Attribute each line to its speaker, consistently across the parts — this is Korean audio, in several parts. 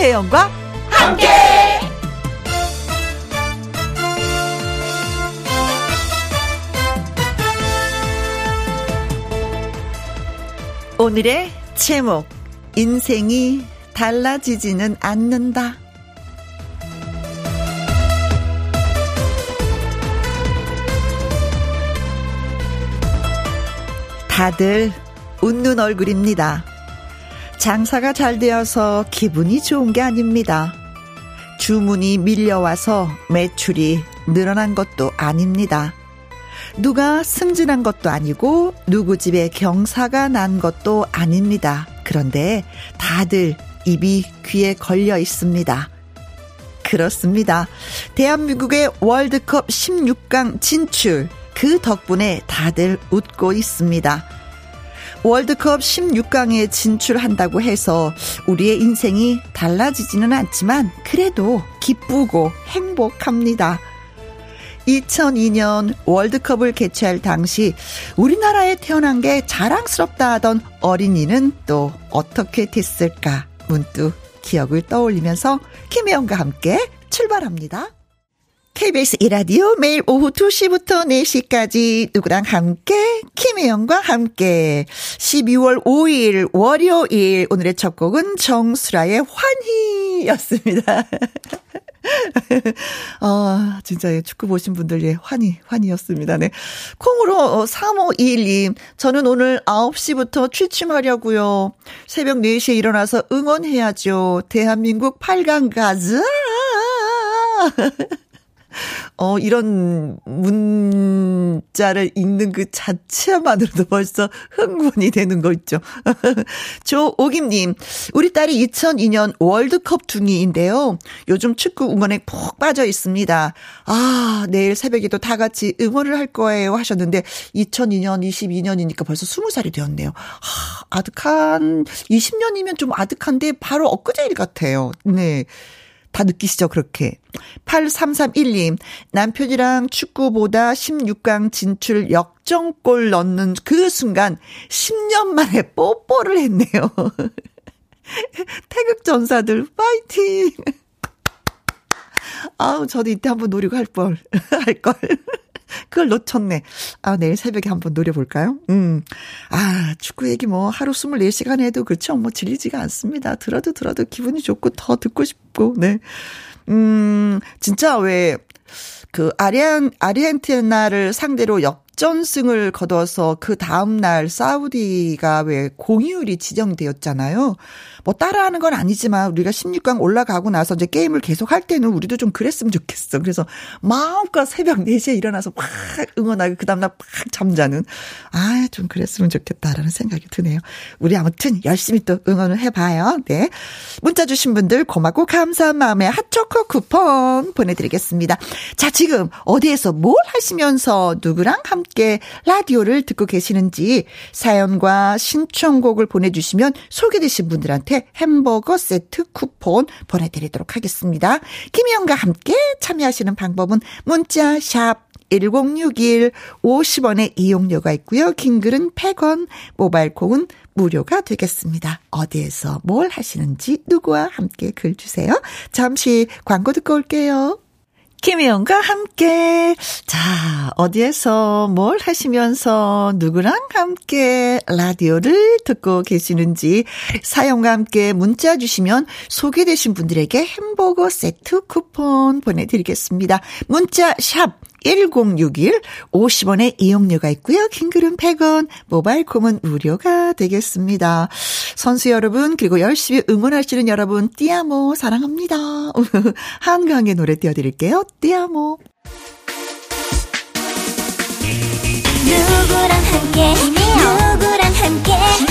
Speaker 1: 김혜영과 함께. 오늘의 제목 인생이 달라지지는 않는다. 다들 웃는 얼굴입니다. 장사가 잘 되어서 기분이 좋은 게 아닙니다. 주문이 밀려와서 매출이 늘어난 것도 아닙니다. 누가 승진한 것도 아니고 누구 집에 경사가 난 것도 아닙니다. 그런데 다들 입이 귀에 걸려 있습니다. 그렇습니다. 대한민국의 월드컵 16강 진출. 그 덕분에 다들 웃고 있습니다. 월드컵 16강에 진출한다고 해서 우리의 인생이 달라지지는 않지만 그래도 기쁘고 행복합니다. 2002년 월드컵을 개최할 당시 우리나라에 태어난 게 자랑스럽다 하던 어린이는 또 어떻게 됐을까 문득 기억을 떠올리면서 김혜영과 함께 출발합니다. KBS 이라디오 매일 오후 2시부터 4시까지 누구랑 함께 김혜영과 함께 12월 5일 월요일 오늘의 첫 곡은 정수라의 환희였습니다. 아, 진짜 축구 보신 분들 예, 환희, 환희였습니다. 네. 콩으로 3521님, 어, 저는 오늘 9시부터 취침하려고요. 새벽 4시에 일어나서 응원해야죠. 대한민국 8강 가자! 어, 이런 문자를 읽는 그 자체만으로도 벌써 흥분이 되는 거 있죠. 조오김님, 우리 딸이 2002년 월드컵 둥이인데요. 요즘 축구 응원에 푹 빠져 있습니다. 아, 내일 새벽에도 다 같이 응원을 할 거예요 하셨는데, 2002년, 22년이니까 벌써 20살이 되었네요. 아, 아득한, 20년이면 좀 아득한데, 바로 엊그제일 같아요. 네. 다 느끼시죠, 그렇게. 8331님, 남편이랑 축구보다 16강 진출 역전골 넣는 그 순간 10년 만에 뽀뽀를 했네요. 태극전사들, 파이팅! 아우, 저도 이때 한번 노리고 할 걸, 할 걸. 그걸 놓쳤네. 아, 내일 새벽에 한번 노려볼까요? 음. 아, 축구 얘기 뭐 하루 24시간 해도 그렇죠. 뭐 질리지가 않습니다. 들어도 들어도 기분이 좋고 더 듣고 싶고, 네. 음, 진짜 왜, 그, 아리안, 아르헨티나를 상대로 역, 역전승을 거둬서 그 다음날 사우디가 왜 공휴일이 지정되었잖아요. 뭐 따라하는 건 아니지만 우리가 16강 올라가고 나서 이제 게임을 계속 할 때는 우리도 좀 그랬으면 좋겠어. 그래서 마음껏 새벽 4시에 일어나서 막 응원하고 그 다음날 막 잠자는 아, 좀 그랬으면 좋겠다라는 생각이 드네요. 우리 아무튼 열심히 또 응원을 해봐요. 네. 문자 주신 분들 고맙고 감사한 마음에 핫초코 쿠폰 보내드리겠습니다. 자, 지금 어디에서 뭘 하시면서 누구랑 함께 함께 라디오를 듣고 계시는지 사연과 신청곡을 보내주시면 소개되신 분들한테 햄버거 세트 쿠폰 보내드리도록 하겠습니다. 김희영과 함께 참여하시는 방법은 문자 샵 1061, 50원의 이용료가 있고요. 킹글은 100원, 모바일 콩은 무료가 되겠습니다. 어디에서 뭘 하시는지 누구와 함께 글 주세요. 잠시 광고 듣고 올게요. 김혜영과 함께. 자, 어디에서 뭘 하시면서 누구랑 함께 라디오를 듣고 계시는지 사연과 함께 문자 주시면 소개되신 분들에게 햄버거 세트 쿠폰 보내드리겠습니다. 문자 샵 1061 50원의 이용료가 있고요. 킹글은 100원, 모바일 콤은 무료가 되겠습니다. 선수 여러분 그리고 열심히 응원하시는 여러분 띠아모 사랑합니다. 한강의 노래 띄워드릴게요. 띠아모. 누구랑 함께 누구랑 함께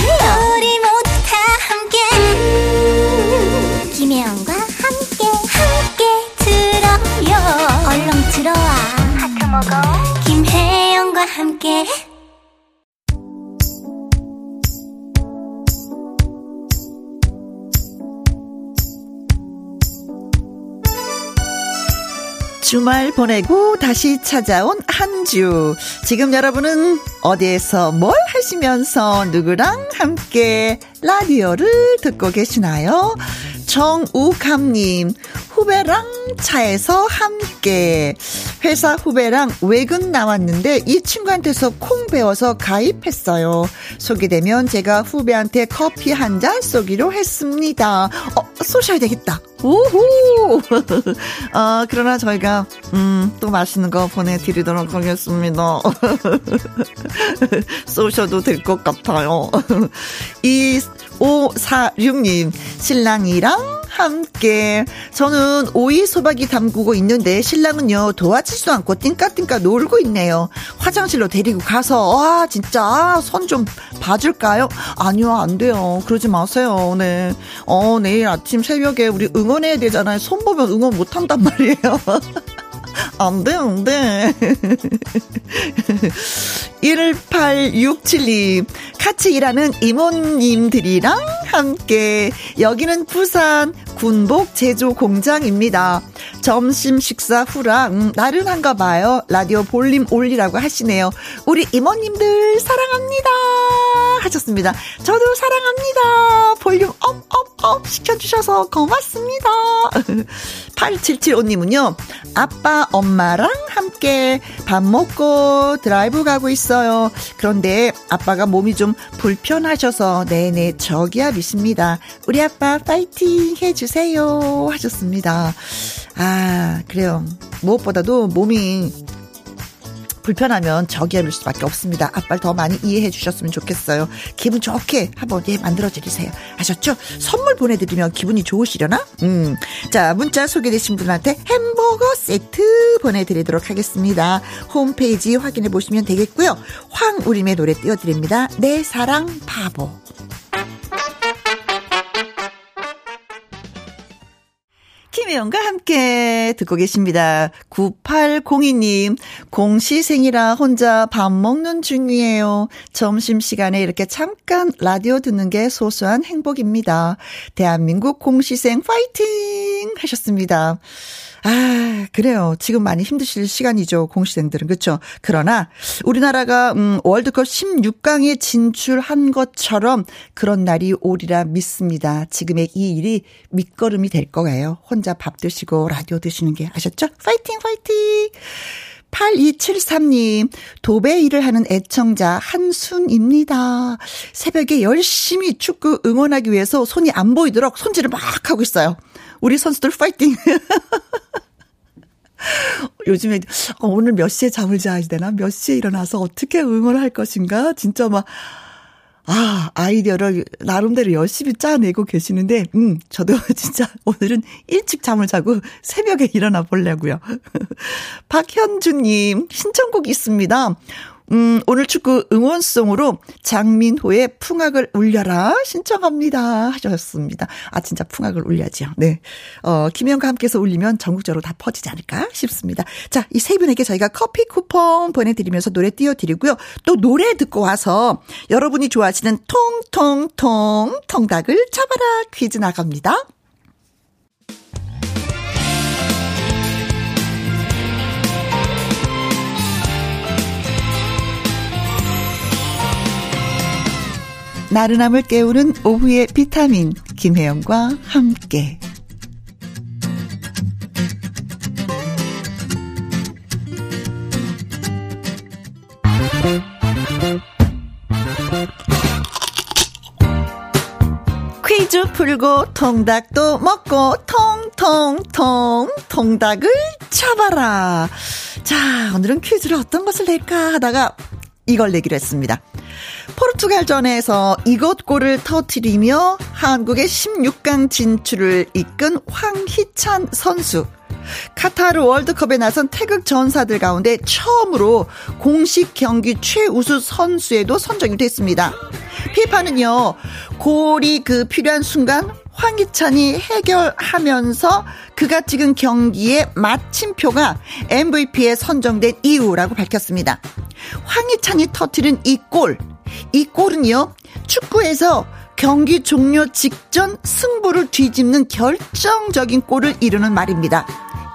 Speaker 1: 먹어 김혜영과 함께 주말 보내고 다시 찾아온 한 주. 지금 여러분은 어디에서 뭘 하시면서 누구랑 함께 라디오를 듣고 계시나요? 정우감님, 후배랑 차에서 함께. 회사 후배랑 외근 나왔는데 이 친구한테서 콩 배워서 가입했어요. 소개되면 제가 후배한테 커피 한 잔 쏘기로 했습니다. 어, 쏘셔야 되겠다. 오호! 아, 그러나 저희가, 음, 또 맛있는 거 보내드리도록 하겠습니다. 쏘셔도 될 것 같아요. 2546님, 신랑이랑 함께. 저는 오이 소박이 담그고 있는데 신랑은요, 도와주지도 않고 띵까띵까 놀고 있네요. 화장실로 데리고 가서, 와, 진짜, 손 좀 봐줄까요? 아니요, 안 돼요. 그러지 마세요. 네. 어, 내일 아침 새벽에 우리 응원해야 되잖아요. 손 보면 응원 못 한단 말이에요. 안 돼, 안 돼. 18672. 같이 일하는 이모님들이랑 함께. 여기는 부산 군복 제조 공장입니다. 점심 식사 후랑 음, 나른한가 봐요. 라디오 볼륨 올리라고 하시네요. 우리 이모님들 사랑합니다. 하셨습니다. 저도 사랑합니다. 볼륨 up, up, up 시켜주셔서 고맙습니다. 8775님은요, 아빠, 엄마랑 함께 밥 먹고 드라이브 가고 있어요. 그런데 아빠가 몸이 좀 불편하셔서 내내 저기압이십니다. 우리 아빠 파이팅 해주세요. 하셨습니다. 아, 그래요. 무엇보다도 몸이 불편하면 저기압일 수밖에 없습니다. 아빠를 더 많이 이해해 주셨으면 좋겠어요. 기분 좋게 한번 예 만들어 드리세요. 아셨죠? 선물 보내드리면 기분이 좋으시려나? 음. 자 문자 소개되신 분한테 햄 버거 세트 보내드리도록 하겠습니다. 홈페이지 확인해 보시면 되겠고요. 황우림의 노래 띄워드립니다. 내 사랑 바보. 김혜영과 함께 듣고 계십니다. 9802님, 공시생이라 혼자 밥 먹는 중이에요. 점심시간에 이렇게 잠깐 라디오 듣는 게 소소한 행복입니다. 대한민국 공시생 파이팅! 하셨습니다. 아, 그래요. 지금 많이 힘드실 시간이죠. 공시생들은. 그렇죠? 그러나 우리나라가 음 월드컵 16강에 진출한 것처럼 그런 날이 오리라 믿습니다. 지금의 이 일이 밑거름이 될 거예요. 혼자 밥 드시고 라디오 드시는 게 아셨죠? 파이팅 파이팅. 8273님, 도배 일을 하는 애청자 한순입니다. 새벽에 열심히 축구 응원하기 위해서 손이 안 보이도록 손질을 막 하고 있어요. 우리 선수들 파이팅! 요즘에 어, 오늘 몇 시에 잠을 자야 되나? 몇 시에 일어나서 어떻게 응원할 것인가? 진짜 막 아, 아이디어를 나름대로 열심히 짜내고 계시는데, 음, 저도 진짜 오늘은 일찍 잠을 자고 새벽에 일어나 보려고요. 박현주님, 신청곡 있습니다. 음, 오늘 축구 응원송으로 장민호의 풍악을 울려라 신청합니다 하셨습니다. 아, 진짜 풍악을 울려야죠. 네. 어, 김영과 함께해서 울리면 전국적으로 다 퍼지지 않을까 싶습니다. 자, 이 세 분에게 저희가 커피 쿠폰 보내드리면서 노래 띄워드리고요. 또 노래 듣고 와서 여러분이 좋아하시는 통통통 통닭을 잡아라 퀴즈 나갑니다. 나른함을 깨우는 오후의 비타민 김혜영과 함께 퀴즈 풀고 통닭도 먹고 통통통 통닭을 잡아라. 자, 오늘은 퀴즈를 어떤 것을 낼까 하다가 이걸 내기로 했습니다. 포르투갈전에서 이것 골을 터트리며 한국의 16강 진출을 이끈 황희찬 선수. 카타르 월드컵에 나선 태극 전사들 가운데 처음으로 공식 경기 최우수 선수에도 선정이 됐습니다. 피파는요, 골이 그 필요한 순간 황희찬이 해결하면서 그가 찍은 경기의 마침표가 MVP에 선정된 이유라고 밝혔습니다. 황희찬이 터트린 이 골, 이 골은요, 축구에서 경기 종료 직전 승부를 뒤집는 결정적인 골을 이루는 말입니다.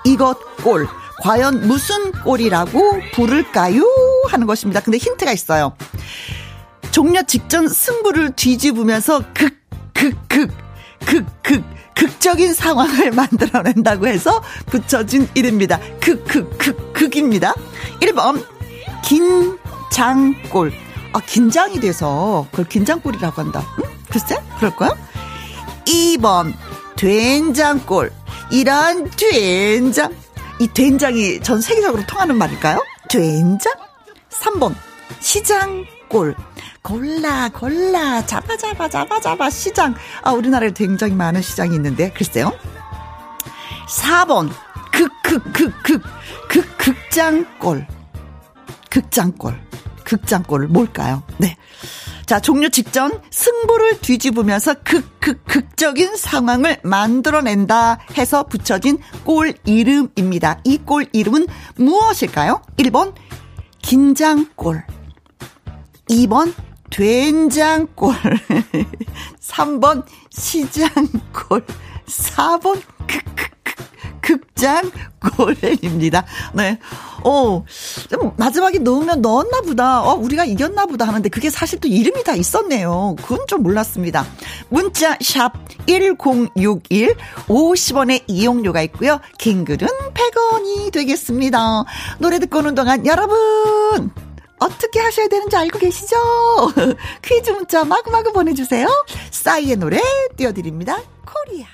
Speaker 1: 이것 골. 과연 무슨 골이라고 부를까요? 하는 것입니다. 근데 힌트가 있어요. 종료 직전 승부를 뒤집으면서 극, 극, 극, 극, 극, 극적인 상황을 만들어낸다고 해서 붙여진 이름입니다. 극, 극, 극, 극입니다. 1번, 긴장골. 아, 긴장이 돼서 그걸 긴장골이라고 한다. 응? 글쎄? 그럴까요? 2번, 된장골. 이런 된장. 이 된장이 전 세계적으로 통하는 말일까요? 된장? 3번, 시장골. 골라, 골라, 잡아, 잡아, 잡아, 잡아, 시장. 아, 우리나라에 굉장히 많은 시장이 있는데, 글쎄요. 4번, 극, 극, 극, 극, 극, 극장골. 극장골. 극장골 뭘까요? 네. 자, 종료 직전 승부를 뒤집으면서 극, 극, 극적인 상황을 만들어낸다 해서 붙여진 골 이름입니다. 이 골 이름은 무엇일까요? 1번, 긴장골. 2번, 된장골. 3번, 시장골. 4번, 극, 극, 극장 골입니다. 네. 어, 좀 마지막에 넣으면 넣었나 보다. 어, 우리가 이겼나 보다 하는데 그게 사실 또 이름이 다 있었네요. 그건 좀 몰랐습니다. 문자 샵 1061, 50원의 이용료가 있고요. 긴 글은 100원이 되겠습니다. 노래 듣고 오는 동안 여러분! 어떻게 하셔야 되는지 알고 계시죠? 퀴즈 문자 마구마구 보내주세요. 싸이의 노래 띄워드립니다. 코리아.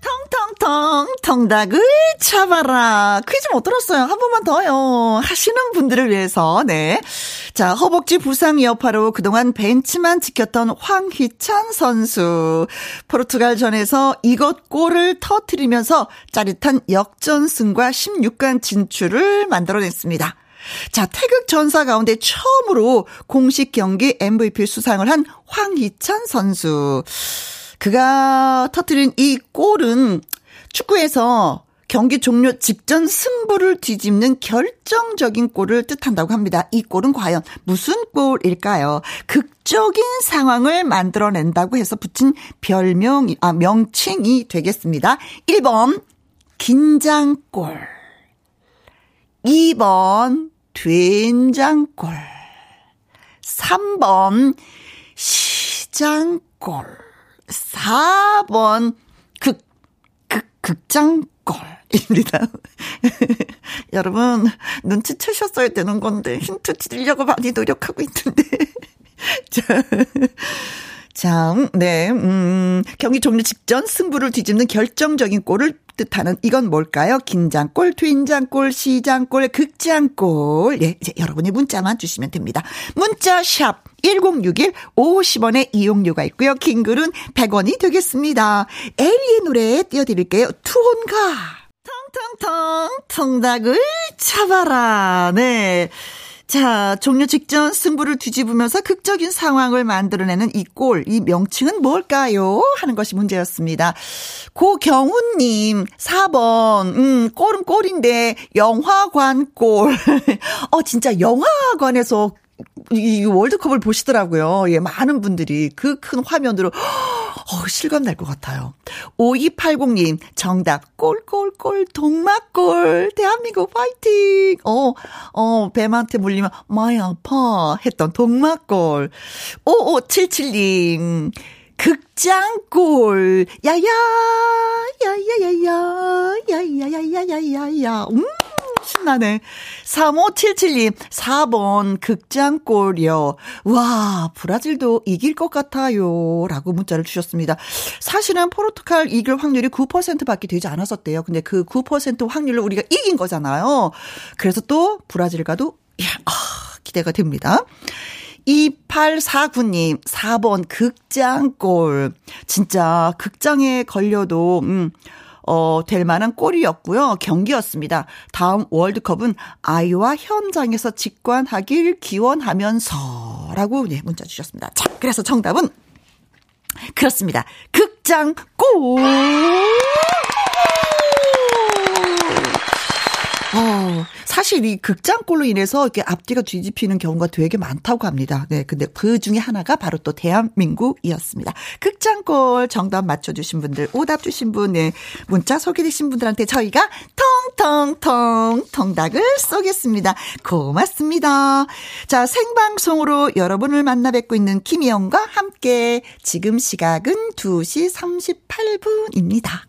Speaker 1: 텅텅텅 통닭을 잡아라. 퀴즈 못 들었어요. 한 번만 더요. 하시는 분들을 위해서 네. 자 허벅지 부상 여파로 그동안 벤치만 지켰던 황희찬 선수. 포르투갈전에서 이것 골을 터트리면서 짜릿한 역전승과 16강 진출을 만들어냈습니다. 자, 태극 전사 가운데 처음으로 공식 경기 MVP 수상을 한 황희찬 선수. 그가 터트린 이 골은 축구에서 경기 종료 직전 승부를 뒤집는 결정적인 골을 뜻한다고 합니다. 이 골은 과연 무슨 골일까요? 극적인 상황을 만들어낸다고 해서 붙인 별명, 아, 명칭이 되겠습니다. 1번, 긴장골. 2번, 된장골. 3번, 시장골. 4번 극, 극, 극장골입니다. 여러분, 눈치채셨어야 되는 건데, 힌트 드리려고 많이 노력하고 있는데. 자, 자, 네, 음, 경기 종료 직전 승부를 뒤집는 결정적인 골을 뜻하는 이건 뭘까요? 긴장골, 된장골, 시장골, 극장골. 예, 이제 여러분이 문자만 주시면 됩니다. 문자 샵 1061, 50원의 이용료가 있고요. 긴 글은 100원이 되겠습니다. 엘리의 노래 띄워드릴게요. 투혼가. 텅텅텅, 통닭을 잡아라. 네. 자, 종료 직전 승부를 뒤집으면서 극적인 상황을 만들어내는 이 골, 이 명칭은 뭘까요? 하는 것이 문제였습니다. 고경훈님, 4번, 음, 골은 골인데, 영화관 골. 어, 진짜 영화관에서 이 월드컵을 보시더라고요. 예, 많은 분들이 그 큰 화면으로 어, 실감 날 것 같아요. 5280님, 정답, 꼴꼴꼴, 동막골, 대한민국 파이팅! 어, 어, 뱀한테 물리면, 많이 아파. 했던 동막골. 5577님, 극장골, 야야, 야야야야, 야야야야야야야, 음! 신나네. 3577님, 4번 극장골이요. 와, 브라질도 이길 것 같아요. 라고 문자를 주셨습니다. 사실은 포르투갈 이길 확률이 9% 밖에 되지 않았었대요. 근데 그 9% 확률로 우리가 이긴 거잖아요. 그래서 또 브라질과도, 야, 아, 기대가 됩니다. 2849님, 4번 극장골. 진짜 극장에 걸려도, 음, 어, 될 만한 골이었고요. 경기였습니다. 다음 월드컵은 아이와 현장에서 직관하길 기원하면서 라고 네, 문자 주셨습니다. 자, 그래서 정답은 그렇습니다. 극장 골! 어, 사실 이 극장골로 인해서 이렇게 앞뒤가 뒤집히는 경우가 되게 많다고 합니다. 네. 근데 그 중에 하나가 바로 또 대한민국이었습니다. 극장골 정답 맞춰주신 분들, 오답 주신 분, 네. 문자 소개되신 분들한테 저희가 통통통 통닭을 쏘겠습니다. 고맙습니다. 자, 생방송으로 여러분을 만나 뵙고 있는 김희영과 함께 지금 시각은 2시 38분입니다.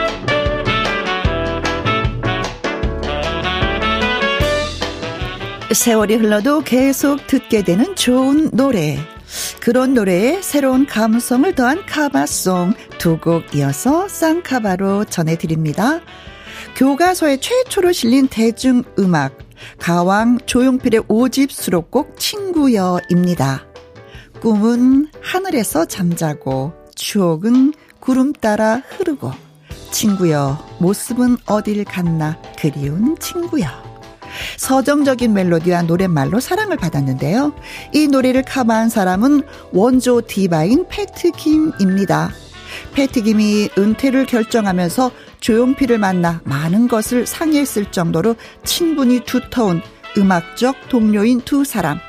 Speaker 1: 세월이 흘러도 계속 듣게 되는 좋은 노래. 그런 노래에 새로운 감성을 더한 카바송 두 곡 이어서 쌍카바로 전해드립니다. 교과서에 최초로 실린 대중음악 가왕 조용필의 5집 수록곡 친구여입니다. 꿈은 하늘에서 잠자고 추억은 구름 따라 흐르고 친구여 모습은 어딜 갔나 그리운 친구여 서정적인 멜로디와 노랫말로 사랑을 받았는데요. 이 노래를 커버한 사람은 원조 디바인 패트김입니다. 패트김이 은퇴를 결정하면서 조용필을 만나 많은 것을 상의했을 정도로 친분이 두터운 음악적 동료인 두 사람.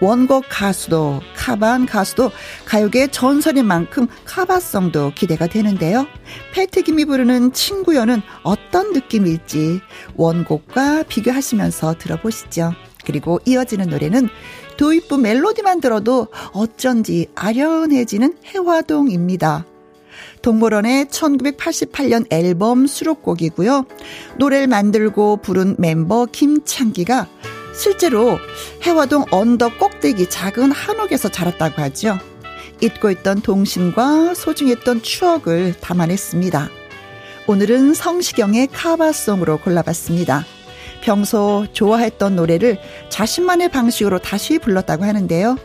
Speaker 1: 원곡 가수도 카바한 가수도 가요계 전설인 만큼 카바성도 기대가 되는데요. 패트김이 부르는 친구여는 어떤 느낌일지 원곡과 비교하시면서 들어보시죠. 그리고 이어지는 노래는 도입부 멜로디만 들어도 어쩐지 아련해지는 해화동입니다. 동물원의 1988년 앨범 수록곡이고요. 노래를 만들고 부른 멤버 김창기가 실제로 해화동 언덕 꼭대기 작은 한옥에서 자랐다고 하죠. 잊고 있던 동심과 소중했던 추억을 담아냈습니다. 오늘은 성시경의 카바송으로 골라봤습니다. 평소 좋아했던 노래를 자신만의 방식으로 다시 불렀다고 하는데요.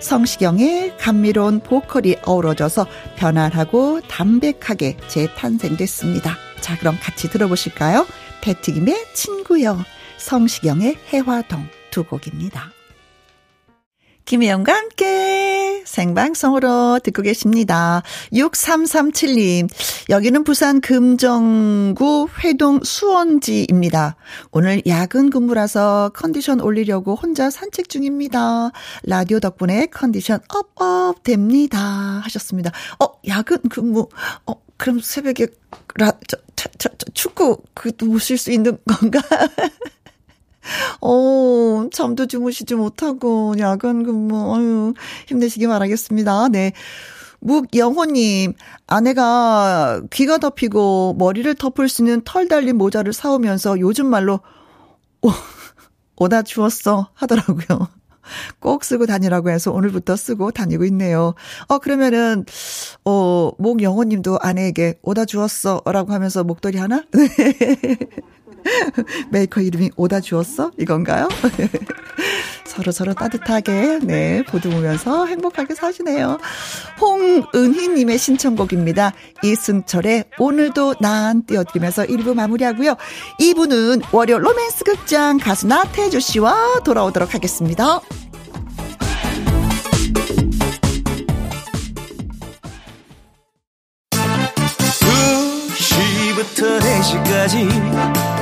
Speaker 1: 성시경의 감미로운 보컬이 어우러져서 편안하고 담백하게 재탄생됐습니다. 자, 그럼 같이 들어보실까요? 배트김의 친구여. 성시경의 해화동 두 곡입니다. 김혜영과 함께 생방송으로 듣고 계십니다. 6337님, 여기는 부산 금정구 회동 수원지입니다. 오늘 야근 근무라서 컨디션 올리려고 혼자 산책 중입니다. 라디오 덕분에 컨디션 업업 됩니다. 하셨습니다. 어, 야근 근무, 어, 그럼 새벽에 라, 저, 저, 저, 축구, 그, 보실 수 있는 건가? 어, 잠도 주무시지 못하고, 야간 근무, 아유, 힘내시기 바라겠습니다. 네. 묵영호님, 아내가 귀가 덮이고 머리를 덮을 수 있는 털 달린 모자를 사오면서 요즘 말로, 오, 오다 주웠어 하더라고요. 꼭 쓰고 다니라고 해서 오늘부터 쓰고 다니고 있네요. 어, 그러면은, 어, 목영호 님도 아내에게 오다 주었어 라고 하면서 목도리 하나? 메이커 이름이 오다 주었어? 이건가요? 서로 서로 따뜻하게, 네, 보듬으면서 행복하게 사시네요. 홍은희님의 신청곡입니다. 이승철의 오늘도 난 띄워드리면서 1부 마무리하고요. 2부는 월요 로맨스 극장 가수 나태주 씨와 돌아오도록 하겠습니다.
Speaker 2: 2시부터 4시까지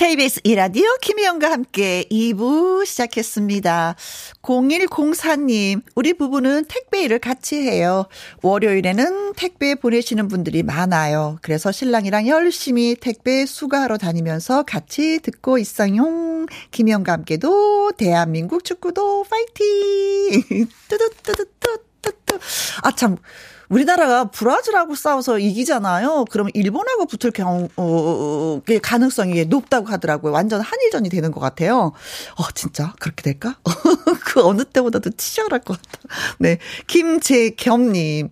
Speaker 1: KBS 이라디오 김희영과 함께 2부 시작했습니다. 0104님, 우리 부부는 택배 일을 같이 해요. 월요일에는 택배 보내시는 분들이 많아요. 그래서 신랑이랑 열심히 택배 수거하러 다니면서 같이 듣고 있어요. 김희영과 함께도 대한민국 축구도 파이팅! 뜨뜨뜨뜨뜨뜨. 아, 참. 우리나라가 브라질하고 싸워서 이기잖아요. 그러면 일본하고 붙을 경우 어, 가능성이 높다고 하더라고요. 완전 한일전이 되는 것 같아요. 어 진짜 그렇게 될까? 그 어느 때보다도 치열할 것 같다. 네, 김재겸님.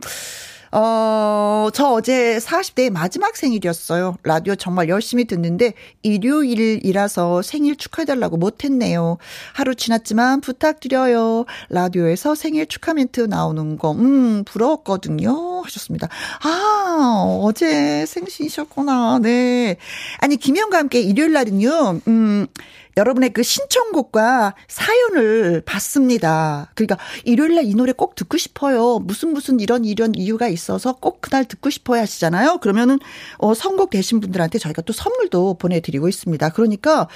Speaker 1: 어, 저 어제 40대 마지막 생일이었어요. 라디오 정말 열심히 듣는데 일요일이라서 생일 축하해달라고 못했네요. 하루 지났지만 부탁드려요. 라디오에서 생일 축하 멘트 나오는 거, 음, 부러웠거든요. 하셨습니다. 아, 어제 생신이셨구나. 네. 아니, 김영과 함께 일요일 날은요, 음, 여러분의 그 신청곡과 사연을 받습니다. 그러니까 일요일 날 이 노래 꼭 듣고 싶어요. 무슨 무슨 이런 이런 이유가 있어서 꼭 그날 듣고 싶어야 하시잖아요. 그러면은 어 선곡 되신 분들한테 저희가 또 선물도 보내 드리고 있습니다. 그러니까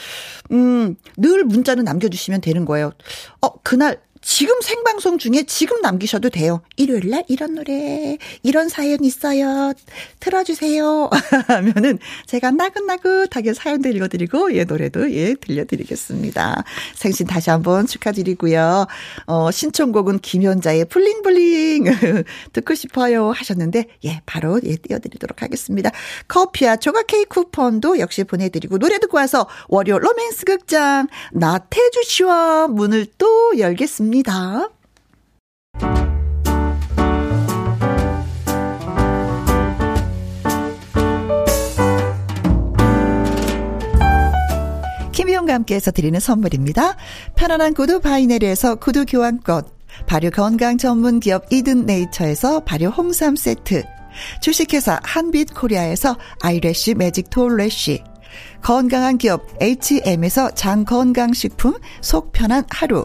Speaker 1: 음늘 문자는 남겨 주시면 되는 거예요. 어 그날 지금 생방송 중에 지금 남기셔도 돼요. 일요일 날 이런 노래, 이런 사연 있어요. 틀어주세요. 하면은 제가 나긋나긋하게 사연도 읽어드리고, 예, 노래도 예, 들려드리겠습니다. 생신 다시 한번 축하드리고요. 어, 신청곡은 김현자의 블링블링 듣고 싶어요 하셨는데, 예, 바로 예, 띄워드리도록 하겠습니다. 커피와 조각 케이크 쿠폰도 역시 보내드리고, 노래 듣고 와서 월요 로맨스 극장 나태주 씨와 문을 또 열겠습니다. 있습니다. 김희영과 함께해서 드리는 선물입니다. 편안한 구두 바이네르에서 구두 교환권, 발효 건강 전문 기업 이든 네이처에서 발효 홍삼 세트, 주식회사 한빛 코리아에서 아이래쉬 매직 톨래쉬, 건강한 기업 H&M에서 장건강식품 속 편한 하루,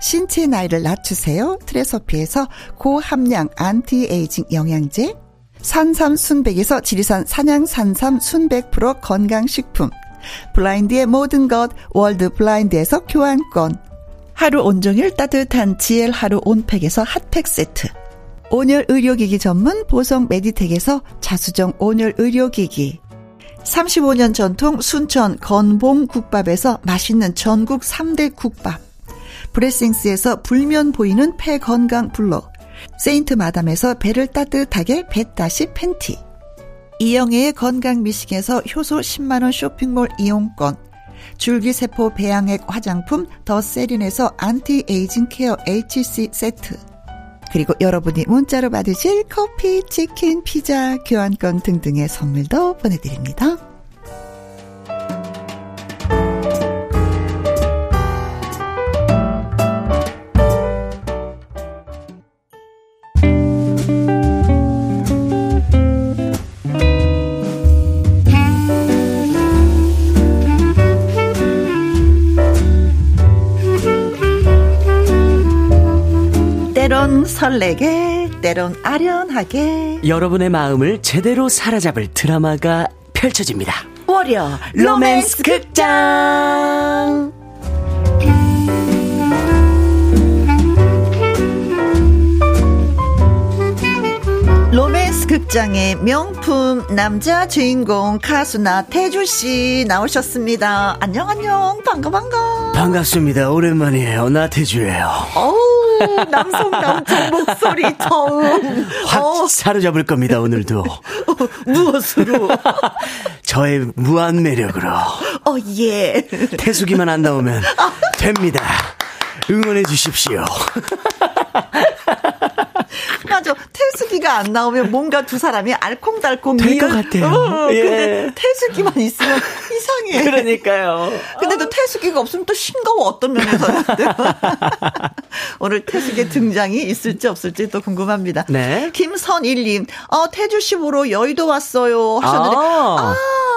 Speaker 1: 신체 나이를 낮추세요. 트레서피에서 고함량 안티에이징 영양제. 산삼 순백에서 지리산 산양 산삼 순백 프로 건강식품. 블라인드의 모든 것 월드 블라인드에서 교환권. 하루 온종일 따뜻한 지엘 하루 온팩에서 핫팩 세트. 온열 의료기기 전문 보성 메디텍에서 자수정 온열 의료기기. 35년 전통 순천 건봉 국밥에서 맛있는 전국 3대 국밥. 브레싱스에서 불면 보이는 폐 건강 블로 세인트 마담에서 배를 따뜻하게 배다시 팬티 이영애의 건강 미식에서 효소 10만원 쇼핑몰 이용권 줄기세포 배양액 화장품 더 세린에서 anti-aging care HC 세트 그리고 여러분이 문자로 받으실 커피, 치킨, 피자, 교환권 등등의 선물도 보내드립니다. 설레게, 때론 아련하게.
Speaker 3: 여러분의 마음을 제대로 사로잡을 드라마가 펼쳐집니다.
Speaker 1: 월요 로맨스 극장. 로맨스 극장의 명품 남자 주인공 가수나 태주 씨 나오셨습니다. 안녕 안녕 반가 반가.
Speaker 3: 반갑습니다. 오랜만이에요. 나태주예요.
Speaker 1: 어우 남성 남성 목소리 처음.
Speaker 3: 확 어. 사로잡을 겁니다. 오늘도.
Speaker 1: 어, 무엇으로?
Speaker 3: 저의 무한 매력으로.
Speaker 1: 어 예.
Speaker 3: 태수기만 안 나오면 됩니다. 응원해 주십시오.
Speaker 1: 맞아. 태수 태수기가 안 나오면 뭔가 두 사람이 알콩달콩
Speaker 3: 될것 같아요.
Speaker 1: 어,
Speaker 3: 예.
Speaker 1: 근데 태수기만 있으면 이상해.
Speaker 3: 그러니까요.
Speaker 1: 근데 또 태수기가 없으면 또 싱거워 어떤 면에서는. 오늘 태수기 등장이 있을지 없을지 또 궁금합니다.
Speaker 3: 네.
Speaker 1: 김선일님, 어, 태주시 보러 여의도 왔어요. 하셨는데.
Speaker 3: 아,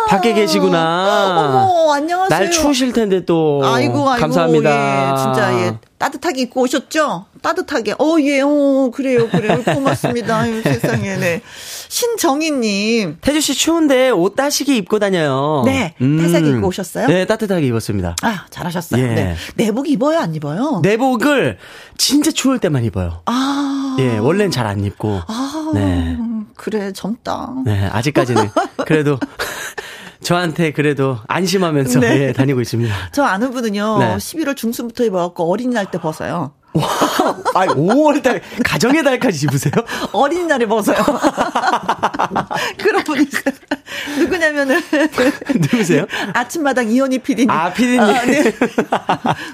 Speaker 3: 밖에 계시구나.
Speaker 1: 어머, 안녕하세요.
Speaker 3: 날 추우실 텐데 또.
Speaker 1: 아이고, 아이고.
Speaker 3: 감사합니다.
Speaker 1: 예, 진짜, 예. 따뜻하게 입고 오셨죠? 따뜻하게. 어, 예, 어, 그래요, 그래요. 고맙습니다. 아유, 세상에, 네. 신정희님.
Speaker 3: 태주 씨 추운데 옷 따시게 입고 다녀요.
Speaker 1: 네, 따뜻하게 입고 오셨어요?
Speaker 3: 네, 따뜻하게 입었습니다.
Speaker 1: 아, 잘하셨어요.
Speaker 3: 예.
Speaker 1: 네. 내복 입어요, 안 입어요?
Speaker 3: 내복을 진짜 추울 때만 입어요.
Speaker 1: 아.
Speaker 3: 예, 원래는 잘 안 입고.
Speaker 1: 아.
Speaker 3: 네.
Speaker 1: 그래, 젊다.
Speaker 3: 네, 아직까지는 그래도 저한테 그래도 안심하면서
Speaker 1: 네.
Speaker 3: 예, 다니고 있습니다.
Speaker 1: 저 아는 분은요,
Speaker 3: 네.
Speaker 1: 11월 중순부터 입어갖고 어린이날 때 벗어요.
Speaker 3: 아, 5월달 가정의 달까지 입으세요?
Speaker 1: 어린이날에 벗어요. 그런 분이. 누구냐면은.
Speaker 3: 누구세요?
Speaker 1: 아침마당 이현희 PD님.
Speaker 3: 아, PD님.
Speaker 1: 네.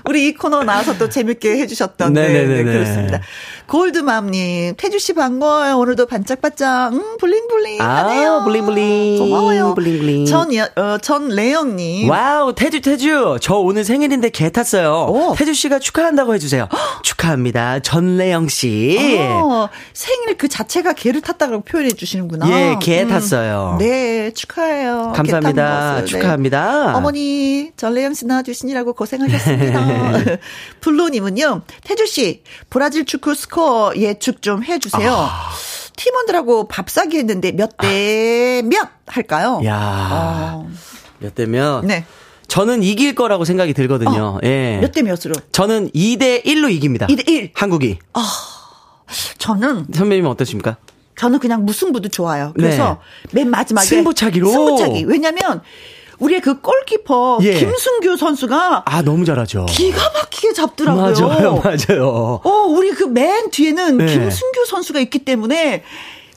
Speaker 1: 우리 이 코너 나와서 또 재밌게 해주셨던. 네, 네,
Speaker 3: 네네네 네.
Speaker 1: 그렇습니다. 골드맘님, 태주 씨 반가워요. 오늘도 반짝반짝, 음, bling bling.
Speaker 3: 아,
Speaker 1: 하네요.
Speaker 3: bling bling.
Speaker 1: 고마워요.
Speaker 3: bling bling.
Speaker 1: 전, 여- 어, 전래영님.
Speaker 3: wow, 태주, 태주. 저 오늘 생일인데 계 탔어요.
Speaker 1: 오.
Speaker 3: 태주 씨가 축하한다고 해주세요. 축하합니다. 전래영 씨.
Speaker 1: 어, 생일 그 자체가 개를 탔다고 표현해 주시는구나.
Speaker 3: 예, 개 탔어요.
Speaker 1: 네, 축하해요.
Speaker 3: 감사합니다.
Speaker 1: 네.
Speaker 3: 축하합니다.
Speaker 1: 어머니, 전래영 씨 낳아주시느라고 고생하셨습니다. 블루님은요, 태주씨, 브라질 축구 스코어 예측 좀 해주세요.
Speaker 3: 아.
Speaker 1: 팀원들하고 밥 사기 했는데 몇 대몇 할까요?
Speaker 3: 야
Speaker 1: 어,
Speaker 3: 몇 대면.
Speaker 1: 네.
Speaker 3: 저는 이길 거라고 생각이 들거든요. 예.
Speaker 1: 몇 대 몇으로?
Speaker 3: 저는 2대 1로 이깁니다.
Speaker 1: 2대 1.
Speaker 3: 한국이.
Speaker 1: 저는,
Speaker 3: 선배님 어떠십니까?
Speaker 1: 저는 그냥 무승부도 좋아요. 그래서 맨 마지막에.
Speaker 3: 네. 승부차기로?
Speaker 1: 승부차기. 왜냐면, 우리의 그 골키퍼,
Speaker 3: 예.
Speaker 1: 김승규 선수가
Speaker 3: 아, 너무 잘하죠.
Speaker 1: 기가 막히게 잡더라고요.
Speaker 3: 맞아요, 맞아요.
Speaker 1: 어, 우리 그 맨 뒤에는
Speaker 3: 네.
Speaker 1: 김승규 선수가 있기 때문에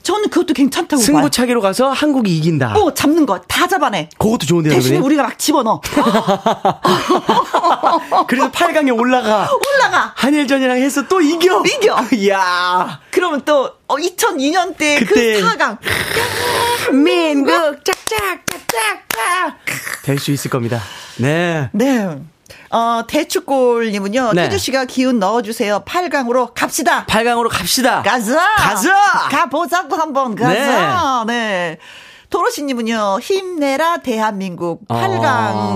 Speaker 1: 저는 그것도 괜찮다고.
Speaker 3: 승부차기로 가서 한국이 이긴다.
Speaker 1: 어, 잡는 거 다 잡아내.
Speaker 3: 그것도 좋은데요,
Speaker 1: 대신에
Speaker 3: 선배님?
Speaker 1: 우리가 막 집어넣어.
Speaker 3: 그래서 8강에 올라가.
Speaker 1: 올라가.
Speaker 3: 한일전이랑 해서 또 이겨.
Speaker 1: 이겨.
Speaker 3: 이야.
Speaker 1: 그러면 또 어, 2002년 때그
Speaker 3: 그때
Speaker 1: 4강.
Speaker 3: 민국 짝짝 짝 짝 될 수 있을 겁니다. 네.
Speaker 1: 네. 어, 대축골님은요.
Speaker 3: 네.
Speaker 1: 태주 씨가 기운 넣어주세요. 8강으로 갑시다.
Speaker 3: 8강으로 갑시다.
Speaker 1: 가자.
Speaker 3: 가자.
Speaker 1: 가보자고 한번 가자. 네. 도로시님은요. 힘내라 대한민국 8강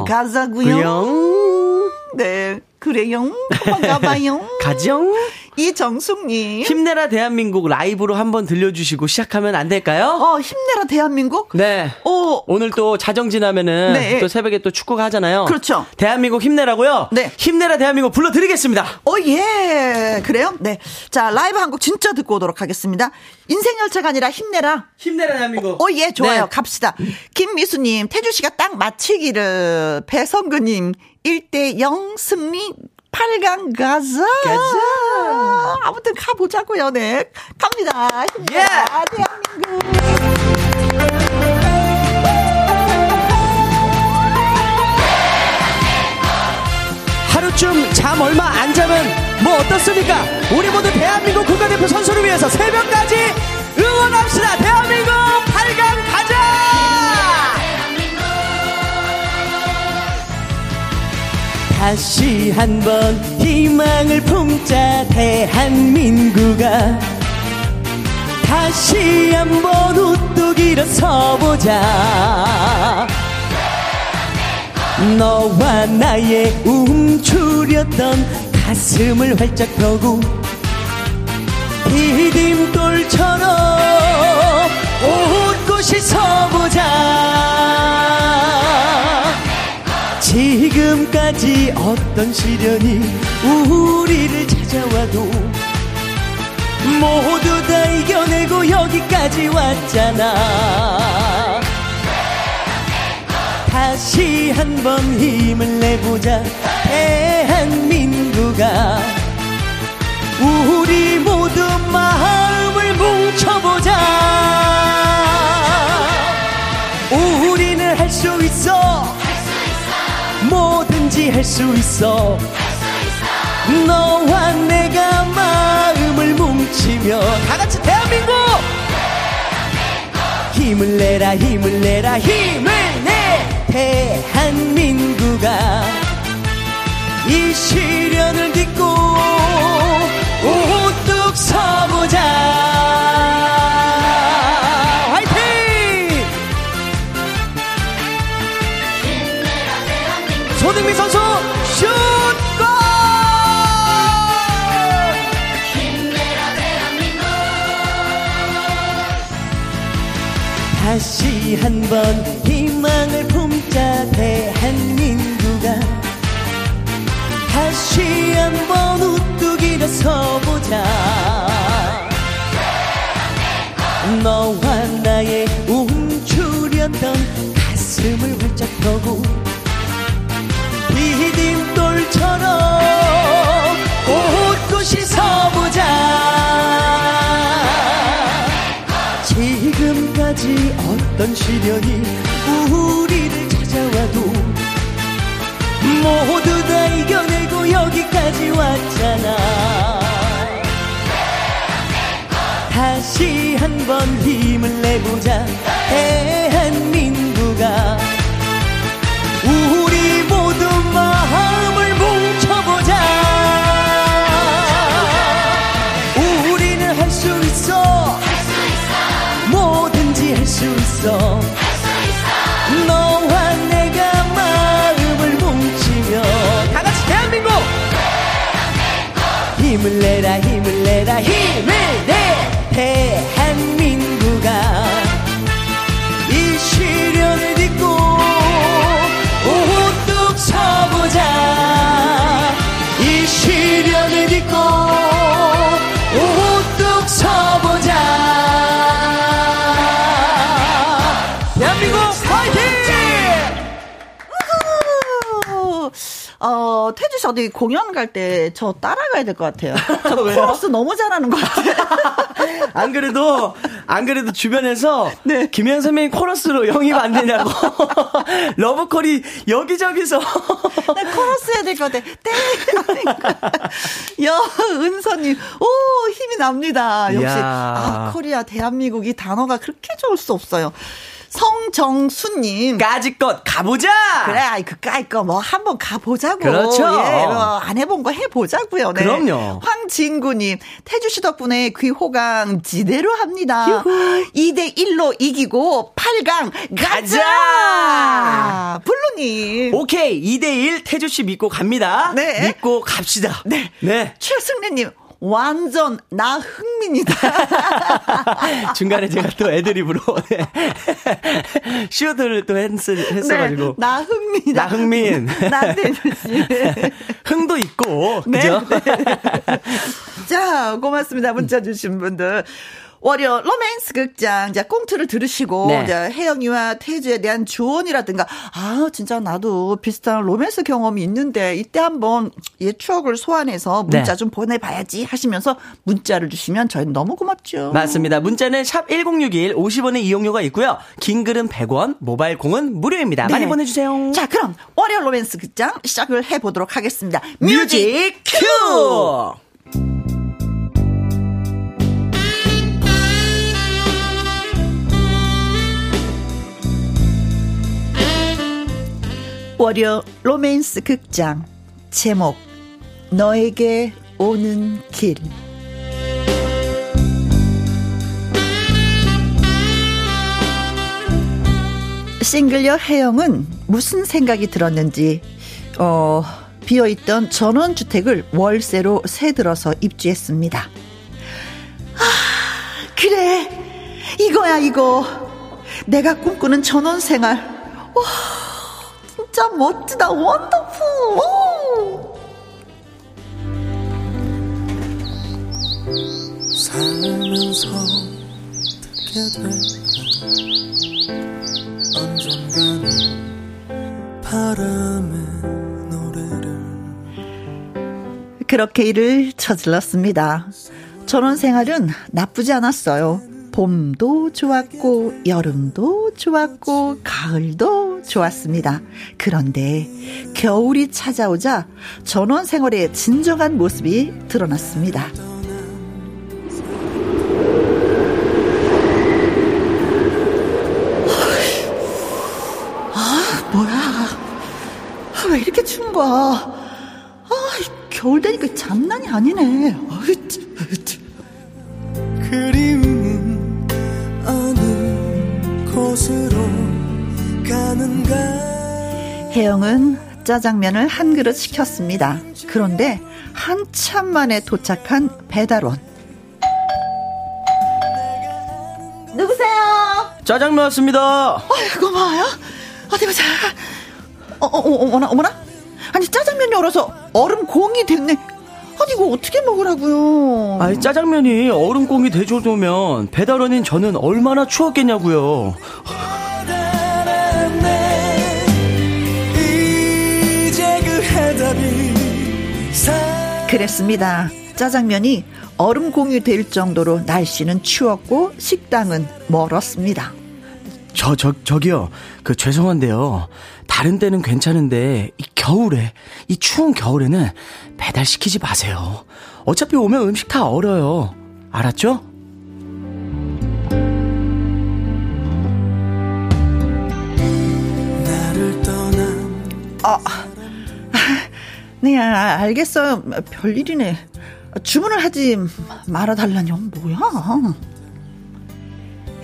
Speaker 3: 어.
Speaker 1: 가자고요.
Speaker 3: 구영.
Speaker 1: 네. 그래요. 한번 가봐요.
Speaker 3: 가정.
Speaker 1: 이정숙님.
Speaker 3: 힘내라 대한민국 라이브로 한번 들려주시고 시작하면 안 될까요?
Speaker 1: 어, 힘내라 대한민국?
Speaker 3: 네.
Speaker 1: 어,
Speaker 3: 오늘 또 자정 지나면은
Speaker 1: 네.
Speaker 3: 또 새벽에 또 축구가 하잖아요.
Speaker 1: 그렇죠.
Speaker 3: 대한민국 힘내라고요.
Speaker 1: 네.
Speaker 3: 힘내라 대한민국 불러드리겠습니다.
Speaker 1: 어, 예. 그래요? 네. 자, 라이브 한 곡 진짜 듣고 오도록 하겠습니다. 인생열차가 아니라 힘내라.
Speaker 3: 힘내라 대한민국.
Speaker 1: 어, 예, 좋아요.
Speaker 3: 네.
Speaker 1: 갑시다. 김미수님, 태주씨가 딱 맞히기를. 배성근님, 1대 0 승리. 8강 가자.
Speaker 3: 가자.
Speaker 1: 아무튼 가보자고요, 네. 갑니다.
Speaker 3: 예.
Speaker 1: 대한민국.
Speaker 3: 하루쯤 잠 얼마 안 자면 뭐 어떻습니까? 우리 모두 대한민국 국가대표 선수를 위해서 새벽까지 응원합시다. 대한민국 다시 한번 희망을 품자 대한민국아. 다시 한번 우뚝 일어서보자. 너와 나의 움츠렸던 가슴을 활짝 펴고 디딤돌처럼 웃고시 서보자 지금까지 어떤 시련이 우리를 찾아와도 모두 다 이겨내고 여기까지 왔잖아. 다시 한번 힘을 내보자 대한민국아. 우리 모두 마음을 뭉쳐보자. 우리는 할 수 있어 뭐든지 할수 있어. 너와 내가 마음을 뭉치며 다 같이 대한민국! 힘을 내라 힘을 내라 힘을 내! 대한민국아 이 시련을 딛고 우뚝 서보자 다시 한번 희망을 품자 대한민국아 다시 한번 우뚝 일어서보자. 너와 나의 움츠렸던 가슴을 활짝 펴고 디딤돌처럼 곳곳이 서보자 지금까지 어떤 시련이 우리를 찾아와도 모두 다 이겨내고 여기까지 왔잖아. 다시 한번 힘을 내보자 대한민국아. 우리 모두 마 힘을 내라 힘을 내라. 힘을 내! 대한민국
Speaker 1: 어디 공연 갈 때 저 따라가야 될 것 같아요. 저 코러스 너무 잘하는 것 같아요.
Speaker 3: 안 그래도 안 그래도 주변에서
Speaker 1: 네.
Speaker 3: 김현 선배님 코러스로 영입 안 되냐고 러브콜이 여기저기서
Speaker 1: 나 코러스 해야 될 것 같아. 땡! 여, 은서님, 오, 힘이 납니다. 역시,
Speaker 3: 이야.
Speaker 1: 아, 코리아, 대한민국 이 단어가 그렇게 좋을 수 없어요. 성정수님.
Speaker 3: 까짓것 가보자.
Speaker 1: 그래, 아이, 그까이 거, 뭐, 한번 가보자고.
Speaker 3: 그렇죠.
Speaker 1: 예, 뭐, 안 해본 거 해보자고요. 네.
Speaker 3: 그럼요.
Speaker 1: 황진구님, 태주씨 덕분에 귀호강 지대로 합니다. 2대1로 이기고, 8강 가자!
Speaker 3: 가자!
Speaker 1: 블루님.
Speaker 3: 오케이 2대1 태주 씨 믿고 갑니다.
Speaker 1: 네.
Speaker 3: 믿고 갑시다.
Speaker 1: 네.
Speaker 3: 네.
Speaker 1: 최승래님, 완전 나 흥민이다.
Speaker 3: 중간에 제가 또 애드립으로 네. 쇼트를 또 했, 했어가지고
Speaker 1: 네, 나 흥민이다.
Speaker 3: 나 흥민.
Speaker 1: 나 태주씨.
Speaker 3: 흥도 있고
Speaker 1: 네,
Speaker 3: 그죠?
Speaker 1: 자, 고맙습니다. 문자 주신 분들. 월요 로맨스 극장 자 꽁트를 들으시고
Speaker 3: 네.
Speaker 1: 자, 혜영이와 태주에 대한 조언이라든가 아 진짜 나도 비슷한 로맨스 경험이 있는데 이때 한번 예 추억을 소환해서 문자
Speaker 3: 네.
Speaker 1: 좀 보내봐야지 하시면서 문자를 주시면 저희는 너무 고맙죠.
Speaker 3: 맞습니다. 문자는 샵 1061, 50원의 이용료가 있고요. 긴 글은 100원, 모바일 콩은 무료입니다. 많이
Speaker 1: 네.
Speaker 3: 보내주세요.
Speaker 1: 자 그럼 월요 로맨스 극장 시작을 해보도록 하겠습니다.
Speaker 3: Music cue!
Speaker 1: 월요 로맨스 극장 제목 너에게 오는 길. 싱글녀 혜영은 무슨 생각이 들었는지 어 비어있던 전원주택을 월세로 새 들어서 입주했습니다. 아 그래. 이거야 이거. 내가 꿈꾸는 전원 생활. 와 진짜 멋지다 원더풀 오.
Speaker 2: 살면서 듣게 될까 언젠가는 바람의 노래를
Speaker 1: 그렇게 일을 저질렀습니다. 전원 생활은 나쁘지 않았어요. 봄도 좋았고, 여름도 좋았고, 가을도 좋았습니다. 그런데 겨울이 찾아오자 전원 생활의 진정한 모습이 드러났습니다. 아, 뭐야. 아, 왜 이렇게 추운 거야? 아, 겨울 되니까 장난이 아니네.
Speaker 2: 그리운 어느 곳으로
Speaker 1: 혜영은 짜장면을 한 그릇 시켰습니다. 그런데 한참 만에 도착한 배달원. 누구세요?
Speaker 3: 짜장면 왔습니다.
Speaker 1: 아이 고, 마야. 어디 보자. 어, 어, 어, 어머나, 어머나? 아니, 짜장면이 얼어서 얼음 공이 됐네. 아니, 이거 어떻게 먹으라고요?
Speaker 3: 아니, 짜장면이 얼음 공이 돼줘도면 배달원인 저는 얼마나 추웠겠냐고요.
Speaker 1: 그랬습니다. 짜장면이 얼음 공이 될 정도로 날씨는 추웠고 식당은 멀었습니다.
Speaker 3: 저, 저, 저기요. 그, 죄송한데요. 다른 때는 괜찮은데, 이 겨울에, 이 추운 겨울에는 배달시키지 마세요. 어차피 오면 음식 다 얼어요. 알았죠?
Speaker 1: 아, 네, 아, 알겠어요. 별일이네. 주문을 하지 말아달라니, 뭐야.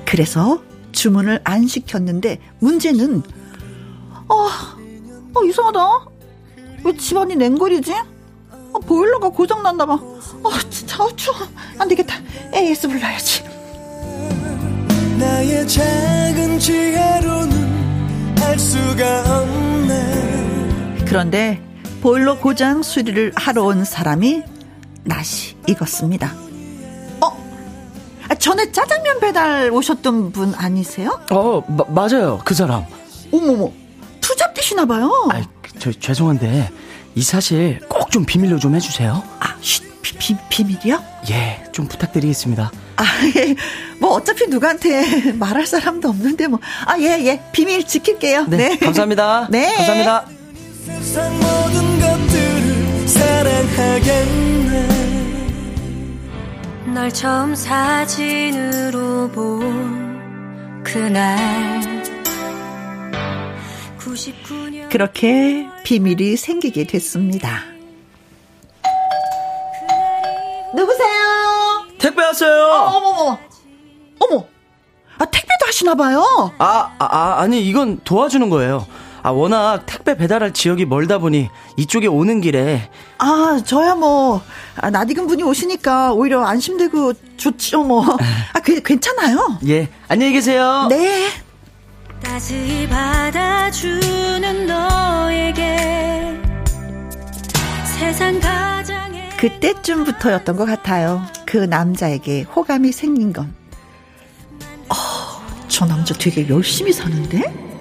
Speaker 1: 그래서 주문을 안 시켰는데, 문제는, 어, 어, 이상하다. 왜 집안이 냉골이지? 어, 보일러가 고장 났나 봐. 어, 진짜, 어, 추워. 안 되겠다. AS 불러야지.
Speaker 2: 나의 작은 지혜로는 알 수가 없네
Speaker 1: 그런데 보일러 고장 수리를 하러 온 사람이 낯이 익었습니다. 어? 아, 전에 짜장면 배달 오셨던 분 아니세요?
Speaker 3: 어, 마, 맞아요. 그 사람.
Speaker 1: 어머머, 투잡되시나 봐요.
Speaker 3: 아, 저, 죄송한데, 이 사실 꼭 좀 비밀로 좀 해주세요.
Speaker 1: 아, 쉿, 비, 비, 비밀이요?
Speaker 3: 예, 좀 부탁드리겠습니다.
Speaker 1: 아, 예. 뭐 어차피 누구한테 말할 사람도 없는데 뭐. 아, 예, 예. 비밀 지킬게요.
Speaker 3: 네,
Speaker 1: 네.
Speaker 3: 감사합니다.
Speaker 1: 네.
Speaker 3: 감사합니다.
Speaker 2: 사랑하겠네
Speaker 4: 널 처음 사진으로 본 그날 99년
Speaker 1: 그렇게 비밀이 생기게 됐습니다. 누구세요?
Speaker 3: 택배 왔어요.
Speaker 1: 어머머. 어머. 아, 택배도 하시나 봐요.
Speaker 3: 아, 아, 아, 아니, 이건 도와주는 거예요. 아, 워낙 택배 배달할 지역이 멀다 보니 이쪽에 오는 길에
Speaker 1: 아, 저야 뭐, 아, 낯익은 분이 오시니까 오히려 안심되고 좋죠, 뭐. 아, 그, 괜찮아요.
Speaker 3: 예, 안녕히 계세요.
Speaker 1: 네.
Speaker 4: 따스히 받아주는 너에게 세상 가장의
Speaker 1: 그때쯤부터였던 것 같아요. 그 남자에게 호감이 생긴 건. 어, 저 남자 되게 열심히 사는데?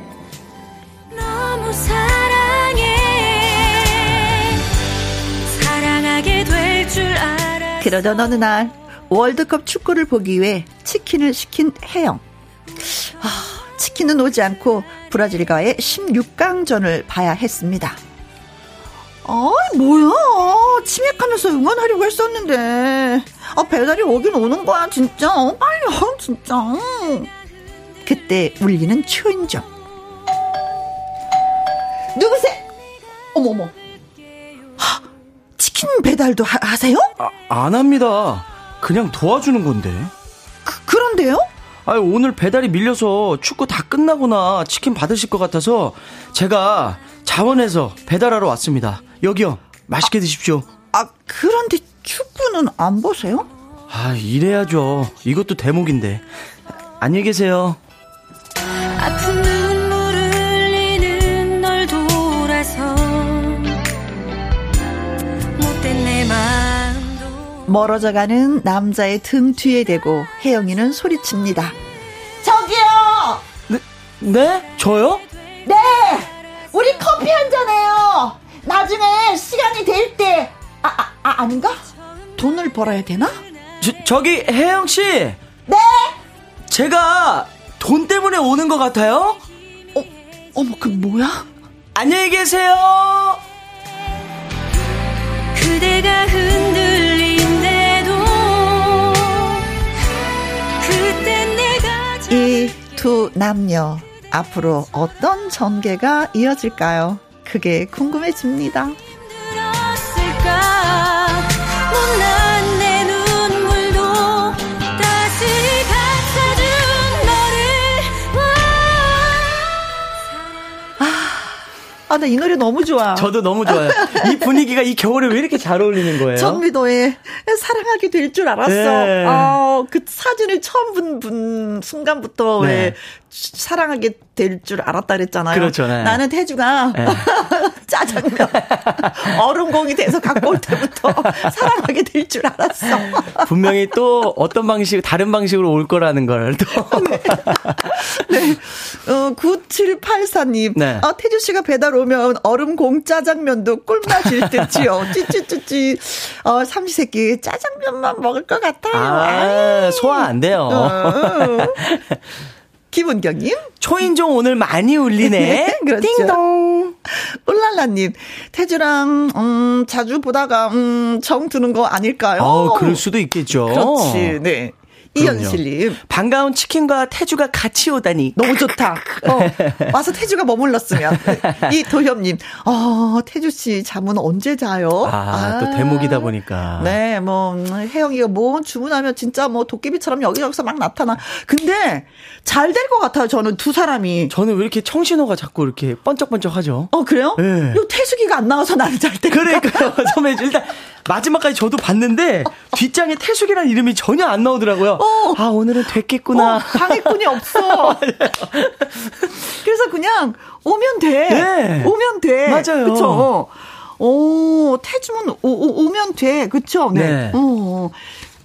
Speaker 1: 그러던 어느 날 월드컵 축구를 보기 위해 치킨을 시킨 혜영. 아, 치킨은 오지 않고 브라질과의 16강전을 봐야 했습니다. 아이 뭐야? 치맥하면서 응원하려고 했었는데. 아 배달이 오긴 오는 거야 진짜. 어, 빨리 와 진짜. 그때 울리는 초인종 누구세 어머머 하, 치킨 배달도 하, 하세요?
Speaker 3: 아, 안 합니다. 그냥 도와주는 건데.
Speaker 1: 그, 그런데요?
Speaker 3: 아, 오늘 배달이 밀려서 축구 다 끝나거나 치킨 받으실 것 같아서 제가 자원해서 배달하러 왔습니다. 여기요. 맛있게 드십시오.
Speaker 1: 아 그런데 축구는 안 보세요?
Speaker 3: 아, 이래야죠. 이것도 대목인데. 안녕히 계세요.
Speaker 4: 아픈
Speaker 1: 멀어져가는 남자의 등 뒤에 대고 혜영이는 소리칩니다. 저기요!
Speaker 3: 네? 네? 저요?
Speaker 1: 네! 우리 커피 한 잔 해요! 나중에 시간이 될 때, 아, 아, 아, 아닌가? 돈을 벌어야 되나?
Speaker 3: 저, 저기, 혜영씨!
Speaker 1: 네!
Speaker 3: 제가 돈 때문에 오는 것 같아요?
Speaker 1: 어, 어머, 그 뭐야?
Speaker 3: 안녕히 계세요!
Speaker 4: 그대가 흔들
Speaker 1: 이 두 남녀, 앞으로 어떤 전개가 이어질까요? 그게 궁금해집니다. 아, 나 이 노래 너무 좋아.
Speaker 3: 저도 너무 좋아요. 이 분위기가 이 겨울에 왜 이렇게 잘 어울리는 거예요?
Speaker 1: 전미도의 사랑하게 될 줄 알았어.
Speaker 3: 네.
Speaker 1: 아, 그 사진을 처음 본, 본 순간부터
Speaker 3: 네.
Speaker 1: 왜 사랑하게 될 줄 알았다 그랬잖아요.
Speaker 3: 그렇죠, 네.
Speaker 1: 나는 태주가
Speaker 3: 네.
Speaker 1: 짜장면 얼음공이 돼서 갖고 올 때부터 사랑하게 될 줄 알았어.
Speaker 3: 분명히 또 어떤 방식, 다른 방식으로 올 거라는 걸 또.
Speaker 1: 네. 어, 9784님.
Speaker 3: 네.
Speaker 1: 아, 태주 씨가 배달 오면 얼음공 짜장면도 꿀맛일 듯이요. 찌찌찌찌. 어, 삼시세끼 짜장면만 먹을 것 같아요.
Speaker 3: 아, 소화 안 돼요.
Speaker 1: 어. 김은경님.
Speaker 3: 초인종 오늘 많이 울리네.
Speaker 1: 그렇죠.
Speaker 3: 띵동.
Speaker 1: 울랄라님. 태주랑, 음, 자주 보다가, 음, 정 드는 거 아닐까요?
Speaker 3: 어, 그럴 수도 있겠죠.
Speaker 1: 그렇지. 네. 이현실님.
Speaker 3: 반가운 치킨과 태주가 같이 오다니.
Speaker 1: 너무 좋다. 어, 와서 태주가 머물렀으면. 이 도협님, 어, 태주씨 잠은 언제 자요?
Speaker 3: 아, 또 대목이다 보니까.
Speaker 1: 네, 뭐, 음, 혜영이가 뭐 주문하면 진짜 뭐 도깨비처럼 여기저기서 막 나타나. 근데 잘 될 것 같아요, 저는 두 사람이.
Speaker 3: 저는 왜 이렇게 청신호가 자꾸 이렇게 번쩍번쩍 하죠?
Speaker 1: 어, 그래요?
Speaker 3: 네.
Speaker 1: 요 태숙이가 안 나와서 나는 잘 때.
Speaker 3: 그러니까요, 선배. 일단, 마지막까지 저도 봤는데, 뒷장에 태숙이라는 이름이 전혀 안 나오더라고요.
Speaker 1: 어.
Speaker 3: 아, 오늘은 됐겠구나.
Speaker 1: 어, 방해꾼이 없어. 그래서 그냥 오면 돼.
Speaker 3: 네.
Speaker 1: 오면 돼.
Speaker 3: 맞아요.
Speaker 1: 그쵸? 오, 태주문 오, 오, 오면 돼. 그쵸? 네.
Speaker 3: 네.
Speaker 1: 어,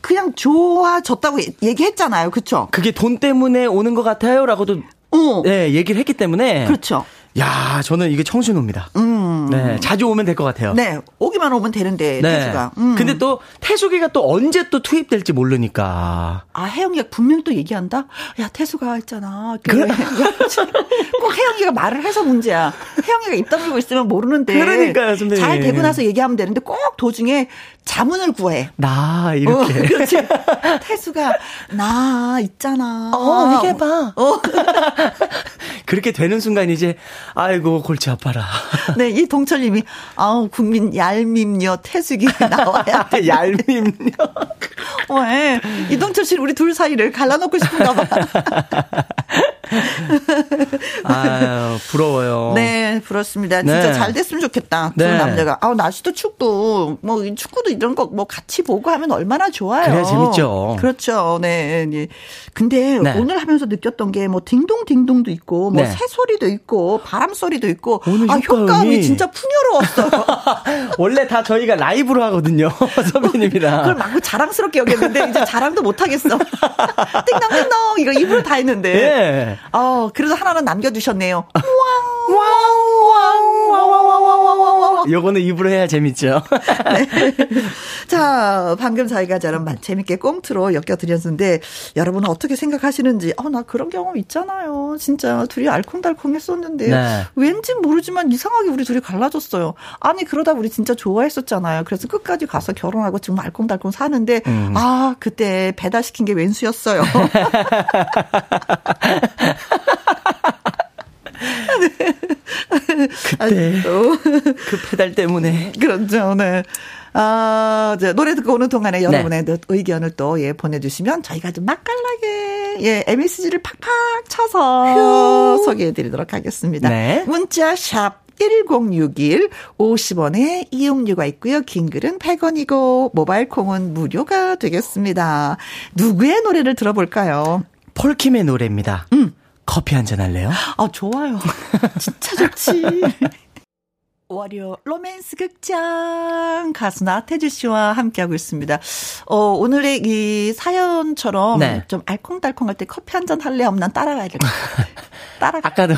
Speaker 1: 그냥 좋아졌다고 얘- 얘기했잖아요. 그쵸?
Speaker 3: 그게 돈 때문에 오는 것 같아요. 라고도,
Speaker 1: 어.
Speaker 3: 네, 얘기를 했기 때문에.
Speaker 1: 그렇죠.
Speaker 3: 야, 저는 이게 청신호입니다.
Speaker 1: 음.
Speaker 3: 네, 자주 오면 될 것 같아요.
Speaker 1: 네. 오기만 오면 되는데,
Speaker 3: 네.
Speaker 1: 태주가. 음.
Speaker 3: 근데 또 태숙이가 또 언제 또 투입될지 모르니까.
Speaker 1: 아, 혜영이가 분명 또 얘기한다? 야, 태수가 있잖아.
Speaker 3: 그래?
Speaker 1: 야, 꼭 혜영이가 말을 해서 문제야. 혜영이가 입 다물고 있으면 모르는데.
Speaker 3: 그러니까요, 선배님.
Speaker 1: 잘 되고 나서 얘기하면 되는데 꼭 도중에 자문을 구해.
Speaker 3: 나
Speaker 1: 어,
Speaker 3: 이렇게.
Speaker 1: 그렇지. 태수가, 나, 있잖아.
Speaker 3: 어, 얘기해 봐.
Speaker 1: 어.
Speaker 3: 그렇게 되는 순간 이제 아이고 골치 아파라.
Speaker 1: 네, 이 동철님이, 아우, 국민 얄밉녀 태숙이 나와야 돼.
Speaker 3: 얄밉냐.
Speaker 1: 왜? 이동철 씨는 우리 둘 사이를 갈라놓고 싶은가 봐.
Speaker 3: 아유 부러워요.
Speaker 1: 네, 그렇습니다. 진짜
Speaker 3: 네.
Speaker 1: 잘 됐으면 좋겠다. 두
Speaker 3: 네.
Speaker 1: 남자가. 아, 날씨도 춥고, 뭐, 이 축구도 이런 거 뭐 같이 보고 하면 얼마나 좋아요.
Speaker 3: 그래야 재밌죠.
Speaker 1: 그렇죠. 네. 네. 근데
Speaker 3: 네.
Speaker 1: 오늘 하면서 느꼈던 게 뭐 딩동딩동도 있고, 뭐
Speaker 3: 네.
Speaker 1: 새소리도 있고, 바람소리도 있고,
Speaker 3: 오늘
Speaker 1: 아,
Speaker 3: 효과음이-
Speaker 1: 효과음이 진짜 풍요로웠어요.
Speaker 3: 원래 다 저희가 라이브로 하거든요. 선배님이랑.
Speaker 1: 그걸 막 자랑스럽게 여겼는데, 이제 자랑도 못하겠어. 띵동띵동! 이거 입으로 다 했는데.
Speaker 3: 예.
Speaker 1: 어, 그래도 하나는 남겨두셨네요.
Speaker 3: 요거는 입으로 해야 재밌죠.
Speaker 1: 자, 방금 저희가 저런 마- 재밌게 꽁트로 엮여드렸는데, 여러분은 어떻게 생각하시는지, 어, 나 그런 경험 있잖아요. 진짜 둘이 알콩달콩 했었는데,
Speaker 3: 네.
Speaker 1: 왠지 모르지만 이상하게 우리 둘이 갈라졌어요. 아니, 그러다 우리 진짜 좋아했었잖아요. 그래서 끝까지 가서 결혼하고 지금 알콩달콩 사는데,
Speaker 3: 음.
Speaker 1: 아, 그때 배달시킨 게 왼수였어요.
Speaker 3: 그때
Speaker 1: 어.
Speaker 3: 그 페달 때문에.
Speaker 1: 그렇죠, 네. 아, 이제 노래 듣고 오는 동안에
Speaker 3: 네.
Speaker 1: 여러분의 또 의견을 또, 예, 보내주시면 저희가 좀 맛깔나게, 예, MSG를 팍팍 쳐서 소개해 드리도록 하겠습니다.
Speaker 3: 네.
Speaker 1: 문자 샵 1061, 50원의 이용료가 있고요. 긴 글은 100원이고, 모바일 콩은 무료가 되겠습니다. 누구의 노래를 들어볼까요?
Speaker 3: 폴킴의 노래입니다.
Speaker 1: 음.
Speaker 3: 커피 한 잔 할래요?
Speaker 1: 아, 좋아요. 진짜 좋지. 월요 로맨스 극장 가수 나태주 씨와 함께하고 있습니다. 어, 오늘의 이 사연처럼
Speaker 3: 네.
Speaker 1: 좀 알콩달콩할 때 커피 한 잔 할래 없난 따라가야 될 것 같아요. 따라가.
Speaker 3: 아까도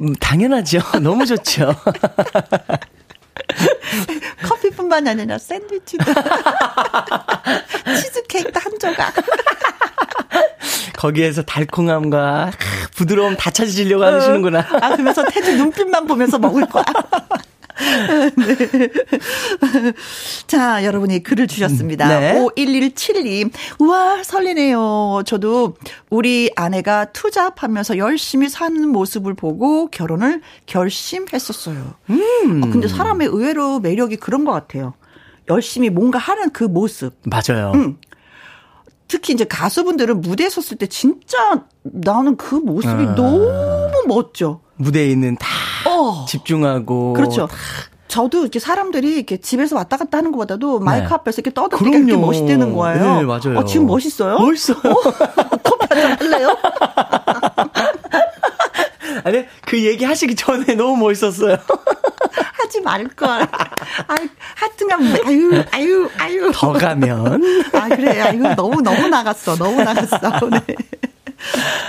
Speaker 3: 음, 당연하죠. 너무 좋죠.
Speaker 1: 커피뿐만 아니라 샌드위치도. 치즈케이크도 한 조각.
Speaker 3: 거기에서 달콤함과 부드러움 다 찾으시려고 하시는구나.
Speaker 1: 아, 그러면서 태주 눈빛만 보면서 먹을 거야. 네. 자, 여러분이 글을 주셨습니다.
Speaker 3: 네.
Speaker 1: 5117님. 우와, 설레네요. 저도 우리 아내가 투잡하면서 열심히 사는 모습을 보고 결혼을 결심했었어요. 음. 어, 근데 사람의 의외로 매력이 그런 것 같아요. 열심히 뭔가 하는 그 모습.
Speaker 3: 맞아요.
Speaker 1: 음. 특히 이제 가수분들은 무대에 섰을 때 진짜 나는 그 모습이
Speaker 3: 아.
Speaker 1: 너무 멋져.
Speaker 3: 무대에 있는 다
Speaker 1: 어.
Speaker 3: 집중하고.
Speaker 1: 그렇죠. 저도 이렇게 사람들이 이렇게 집에서 왔다 갔다 하는 것보다도 마이크
Speaker 3: 네.
Speaker 1: 앞에서 이렇게 떠들기가 이렇게
Speaker 3: 그럼요.
Speaker 1: 멋있다는 거예요.
Speaker 3: 네, 맞아요.
Speaker 1: 어, 지금 멋있어요?
Speaker 3: 멋있어요.
Speaker 1: 커피 한잔 할래요?
Speaker 3: 아니, 그 얘기 하시기 전에 너무 멋있었어요.
Speaker 1: 하지 말걸. 아유, 하여튼간, 아유, 아유, 아유.
Speaker 3: 더 가면.
Speaker 1: 아, 그래. 아이고, 너무, 너무 나갔어. 너무 나갔어. 네.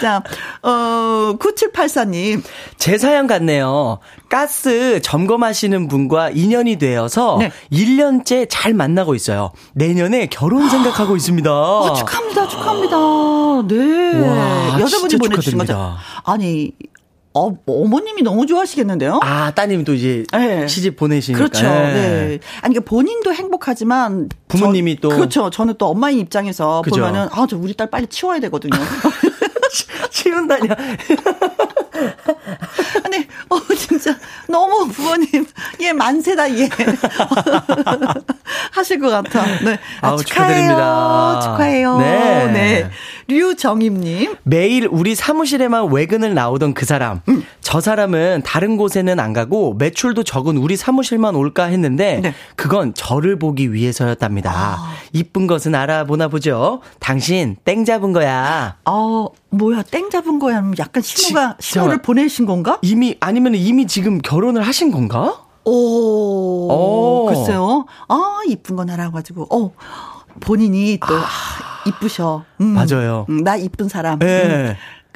Speaker 1: 자, 어, 9784님.
Speaker 3: 제 사연 같네요. 가스 점검하시는 분과 인연이 되어서
Speaker 1: 네.
Speaker 3: 1년째 잘 만나고 있어요. 내년에 결혼 생각하고 있습니다.
Speaker 1: 어, 축하합니다. 축하합니다. 네.
Speaker 3: 와,
Speaker 1: 여자분이 보내주신 거죠. 아니, 어, 어머님이 너무 좋아하시겠는데요?
Speaker 3: 아, 따님도 이제
Speaker 1: 네.
Speaker 3: 시집 보내시니까.
Speaker 1: 그렇죠. 네. 아니, 그러니까 본인도 행복하지만.
Speaker 3: 부모님이
Speaker 1: 저-
Speaker 3: 또-
Speaker 1: 그렇죠. 저는 또 엄마의 입장에서
Speaker 3: 그죠.
Speaker 1: 보면은, 아, 저 우리 딸 빨리 치워야 되거든요.
Speaker 3: 치운다냐.
Speaker 1: 아니, 어, 진짜, 너무 부모님, 얘 만세다, 얘. 하실 것 같아. 네. 아,
Speaker 3: 아우,
Speaker 1: 축하해요.
Speaker 3: 축하드립니다.
Speaker 1: 축하해요.
Speaker 3: 네.
Speaker 1: 네. 류정임님.
Speaker 3: 매일 우리 사무실에만 외근을 나오던 그 사람.
Speaker 1: 음.
Speaker 3: 저 사람은 다른 곳에는 안 가고 매출도 적은 우리 사무실만 올까 했는데
Speaker 1: 네.
Speaker 3: 그건 저를 보기 위해서였답니다.
Speaker 1: 아.
Speaker 3: 이쁜 것은 알아보나 보죠. 당신 땡 잡은 거야.
Speaker 1: 어, 뭐야, 땡 잡은 거야? 약간 신호가,
Speaker 3: 지-
Speaker 1: 신호를
Speaker 3: 저-
Speaker 1: 보내신 건가?
Speaker 3: 이미 아니면 이미 지금 결혼을 하신 건가?
Speaker 1: 오,
Speaker 3: 오.
Speaker 1: 글쎄요. 아, 이쁜 거 날아가지고, 어, 본인이 또, 이쁘셔. 음.
Speaker 3: 맞아요.
Speaker 1: 음, 나 이쁜 사람.
Speaker 3: 예.
Speaker 1: 음.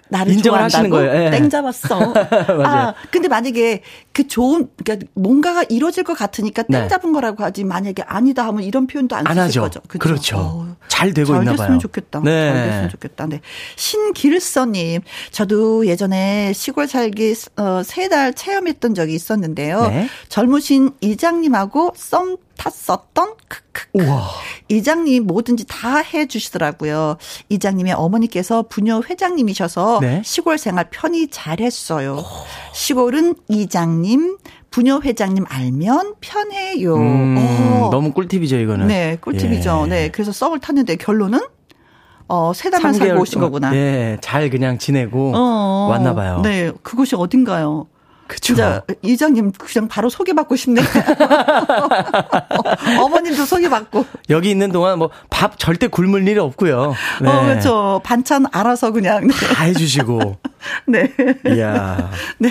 Speaker 1: 나를
Speaker 3: 인정을
Speaker 1: 좋아한다고
Speaker 3: 하시는 거예요. 예.
Speaker 1: 땡 잡았어.
Speaker 3: 맞아요.
Speaker 1: 아, 근데 만약에 그 좋은, 그러니까 뭔가가 이루어질 것 같으니까 땡
Speaker 3: 네.
Speaker 1: 잡은 거라고 하지, 만약에 아니다 하면 이런 표현도 안
Speaker 3: 안
Speaker 1: 쓰실
Speaker 3: 하죠.
Speaker 1: 거죠. 그쵸?
Speaker 3: 그렇죠.
Speaker 1: 어.
Speaker 3: 잘 되고
Speaker 1: 잘
Speaker 3: 있나
Speaker 1: 됐으면
Speaker 3: 봐요.
Speaker 1: 좋겠다.
Speaker 3: 네.
Speaker 1: 잘 됐으면 좋겠다. 네. 신길서님, 저도 예전에 시골 살기 어, 세 달 체험했던 적이 있었는데요.
Speaker 3: 네.
Speaker 1: 젊으신 이장님하고 썸 탔었던 크크.
Speaker 3: 우와.
Speaker 1: 이장님 뭐든지 다 해주시더라고요. 이장님의 어머니께서 부녀 회장님이셔서
Speaker 3: 네.
Speaker 1: 시골 생활 편히 잘했어요. 시골은 이장님, 부녀 회장님 알면 편해요.
Speaker 3: 음,
Speaker 1: 어.
Speaker 3: 너무 꿀팁이죠, 이거는.
Speaker 1: 네, 꿀팁이죠.
Speaker 3: 예.
Speaker 1: 네, 그래서 썸을 탔는데 결론은 어, 세 달만
Speaker 3: 3개월
Speaker 1: 살고 오신 거구나.
Speaker 3: 네, 잘 그냥 지내고
Speaker 1: 어,
Speaker 3: 왔나 봐요.
Speaker 1: 네, 그곳이 어딘가요?
Speaker 3: 그쵸.
Speaker 1: 진짜 이장님 그냥 바로 소개받고 싶네. 어머님도 소개받고.
Speaker 3: 여기 있는 동안 뭐 밥 절대 굶을 일이 없고요. 네.
Speaker 1: 어, 그렇죠. 반찬 알아서 그냥.
Speaker 3: 다 해주시고.
Speaker 1: 네.
Speaker 3: 이야.
Speaker 1: 네.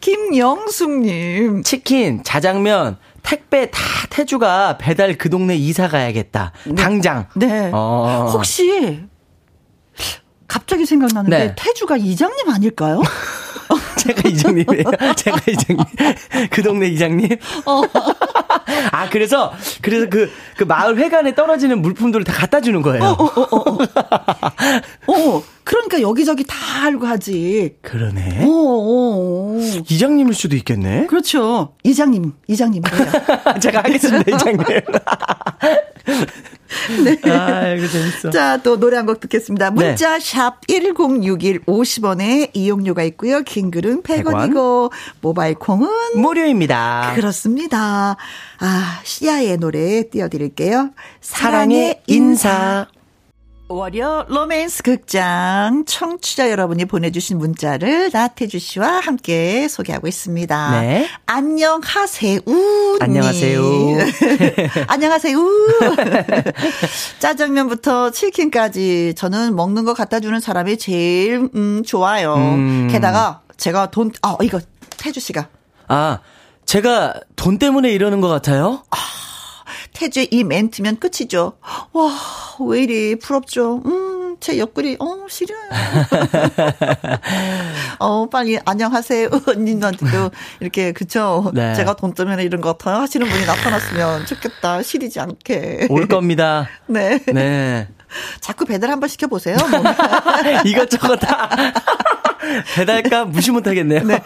Speaker 1: 김영숙님.
Speaker 3: 치킨, 자장면, 택배 다 태주가 배달 그 동네 이사 가야겠다. 당장.
Speaker 1: 네.
Speaker 3: 어.
Speaker 1: 혹시 갑자기 생각나는데
Speaker 3: 네.
Speaker 1: 태주가 이장님 아닐까요?
Speaker 3: 제가 이장님이에요. 제가 이장님. 그 동네 이장님.
Speaker 1: 어.
Speaker 3: 아, 그래서, 그래서 그, 그 마을 회관에 떨어지는 물품들을 다 갖다 주는 거예요.
Speaker 1: 어, 그러니까 여기저기 다 알고 하지.
Speaker 3: 그러네.
Speaker 1: 어, 어, 어.
Speaker 3: 이장님일 수도 있겠네.
Speaker 1: 그렇죠. 이장님, 이장님이에요.
Speaker 3: 제가 하겠습니다, 이장님. 네. 아이고, 재밌어.
Speaker 1: 자, 또 노래 한 곡 듣겠습니다.
Speaker 3: 네.
Speaker 1: 문자 샵1061 50원에 이용료가 있고요. 긴 글은 100원이고 모바일 콩은
Speaker 3: 무료입니다.
Speaker 1: 그렇습니다. 아, 시아의 노래 띄워 드릴게요.
Speaker 3: 사랑의 인사.
Speaker 1: 월요 로맨스 극장 청취자 여러분이 보내주신 문자를 나태주 씨와 함께 소개하고 있습니다.
Speaker 3: 네.
Speaker 1: 안녕하세요.
Speaker 3: 안녕하세요.
Speaker 1: 안녕하세요. 짜장면부터 치킨까지 저는 먹는 거 갖다 주는 사람이 제일 음, 좋아요.
Speaker 3: 음.
Speaker 1: 게다가 제가 돈, 아, 이거 태주 씨가
Speaker 3: 아, 제가 돈 때문에 이러는 것 같아요?
Speaker 1: 태주의 이 멘트면 끝이죠. 와, 왜 이리 부럽죠. 음, 제 옆구리, 어, 시려요. 어, 빨리 안녕하세요. 언니한테도 이렇게, 그쵸.
Speaker 3: 네.
Speaker 1: 제가 돈 때문에 이런 것 같아요. 하시는 분이 나타났으면 좋겠다. 시리지 않게.
Speaker 3: 올 겁니다.
Speaker 1: 네.
Speaker 3: 네.
Speaker 1: 자꾸 배달 한번 시켜보세요. 뭐.
Speaker 3: 이것저것 다. 배달값 무시 못하겠네요.
Speaker 1: 네.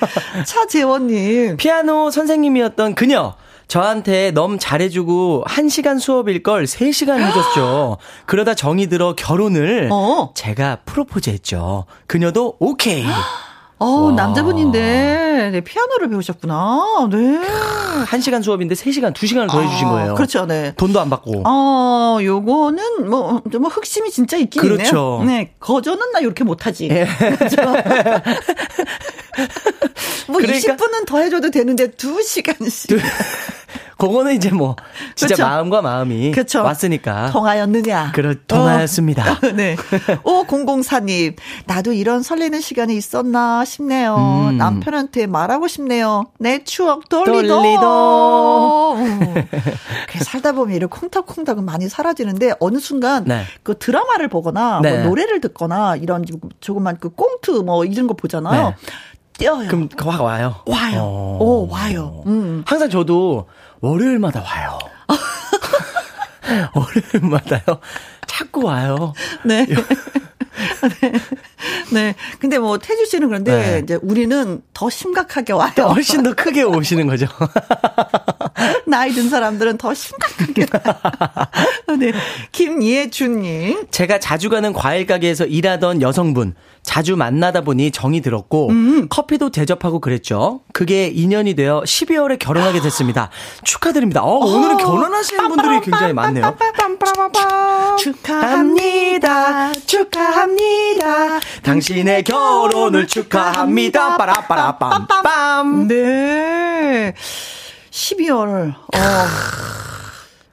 Speaker 1: 차재원님.
Speaker 3: 피아노 선생님이었던 그녀. 저한테 너무 잘해주고 1시간 수업일 걸 3시간 해줬죠. 그러다 정이 들어 결혼을
Speaker 1: 어.
Speaker 3: 제가 프로포즈 했죠. 그녀도 오케이.
Speaker 1: 어,
Speaker 3: 와.
Speaker 1: 남자분인데, 네, 피아노를 배우셨구나. 네.
Speaker 3: 1시간 수업인데 3시간, 2시간을 더 해주신
Speaker 1: 아,
Speaker 3: 거예요.
Speaker 1: 그렇죠, 네.
Speaker 3: 돈도 안 받고.
Speaker 1: 어, 요거는 뭐, 뭐 흑심이 진짜 있긴
Speaker 3: 그렇죠.
Speaker 1: 있네요. 네, 거저는 나 이렇게 못하지.
Speaker 3: 예.
Speaker 1: 그렇죠. 뭐
Speaker 3: 그러니까-
Speaker 1: 20분은 더 해줘도 되는데 2시간씩.
Speaker 3: 그거는 이제 뭐 진짜
Speaker 1: 그렇죠.
Speaker 3: 마음과 마음이
Speaker 1: 그렇죠.
Speaker 3: 왔으니까.
Speaker 1: 통하였느냐.
Speaker 3: 그렇 통하였습니다.
Speaker 1: 어. 네. 5004님, 나도 이런 설레는 시간이 있었나 싶네요.
Speaker 3: 음.
Speaker 1: 남편한테 말하고 싶네요. 내 추억 돌리도.
Speaker 3: 돌리도.
Speaker 1: 살다 보면 이런 콩닥콩닥은 많이 사라지는데 어느 순간
Speaker 3: 네.
Speaker 1: 그 드라마를 보거나
Speaker 3: 네.
Speaker 1: 뭐 노래를 듣거나 이런 조그만 그 꽁트 뭐 이런 거 보잖아요.
Speaker 3: 네.
Speaker 1: 뛰어요.
Speaker 3: 그럼 확 와요.
Speaker 1: 와요.
Speaker 3: 어.
Speaker 1: 오, 와요. 음.
Speaker 3: 항상 저도 월요일마다 와요. 월요일마다요. 자꾸 와요.
Speaker 1: 네. 네. 네. 근데 뭐 태주 씨는 그런데
Speaker 3: 네.
Speaker 1: 이제 우리는 더 심각하게 와요.
Speaker 3: 또 훨씬 더 크게 오시는 거죠.
Speaker 1: 나이 든 사람들은 더 심각하게 와요. 네. 김예준님.
Speaker 3: 제가 자주 가는 과일 가게에서 일하던 여성분 자주 만나다 보니 정이 들었고 커피도 대접하고 그랬죠. 그게 인연이 되어 12월에 결혼하게 됐습니다. 축하드립니다. 어, 오늘은 결혼하시는 분들이 굉장히 많네요.
Speaker 1: 축하합니다. 축하합니다.
Speaker 3: 당신의 결혼을 축하합니다. 빠라빠라빰빰.
Speaker 1: 네. 12월. 어.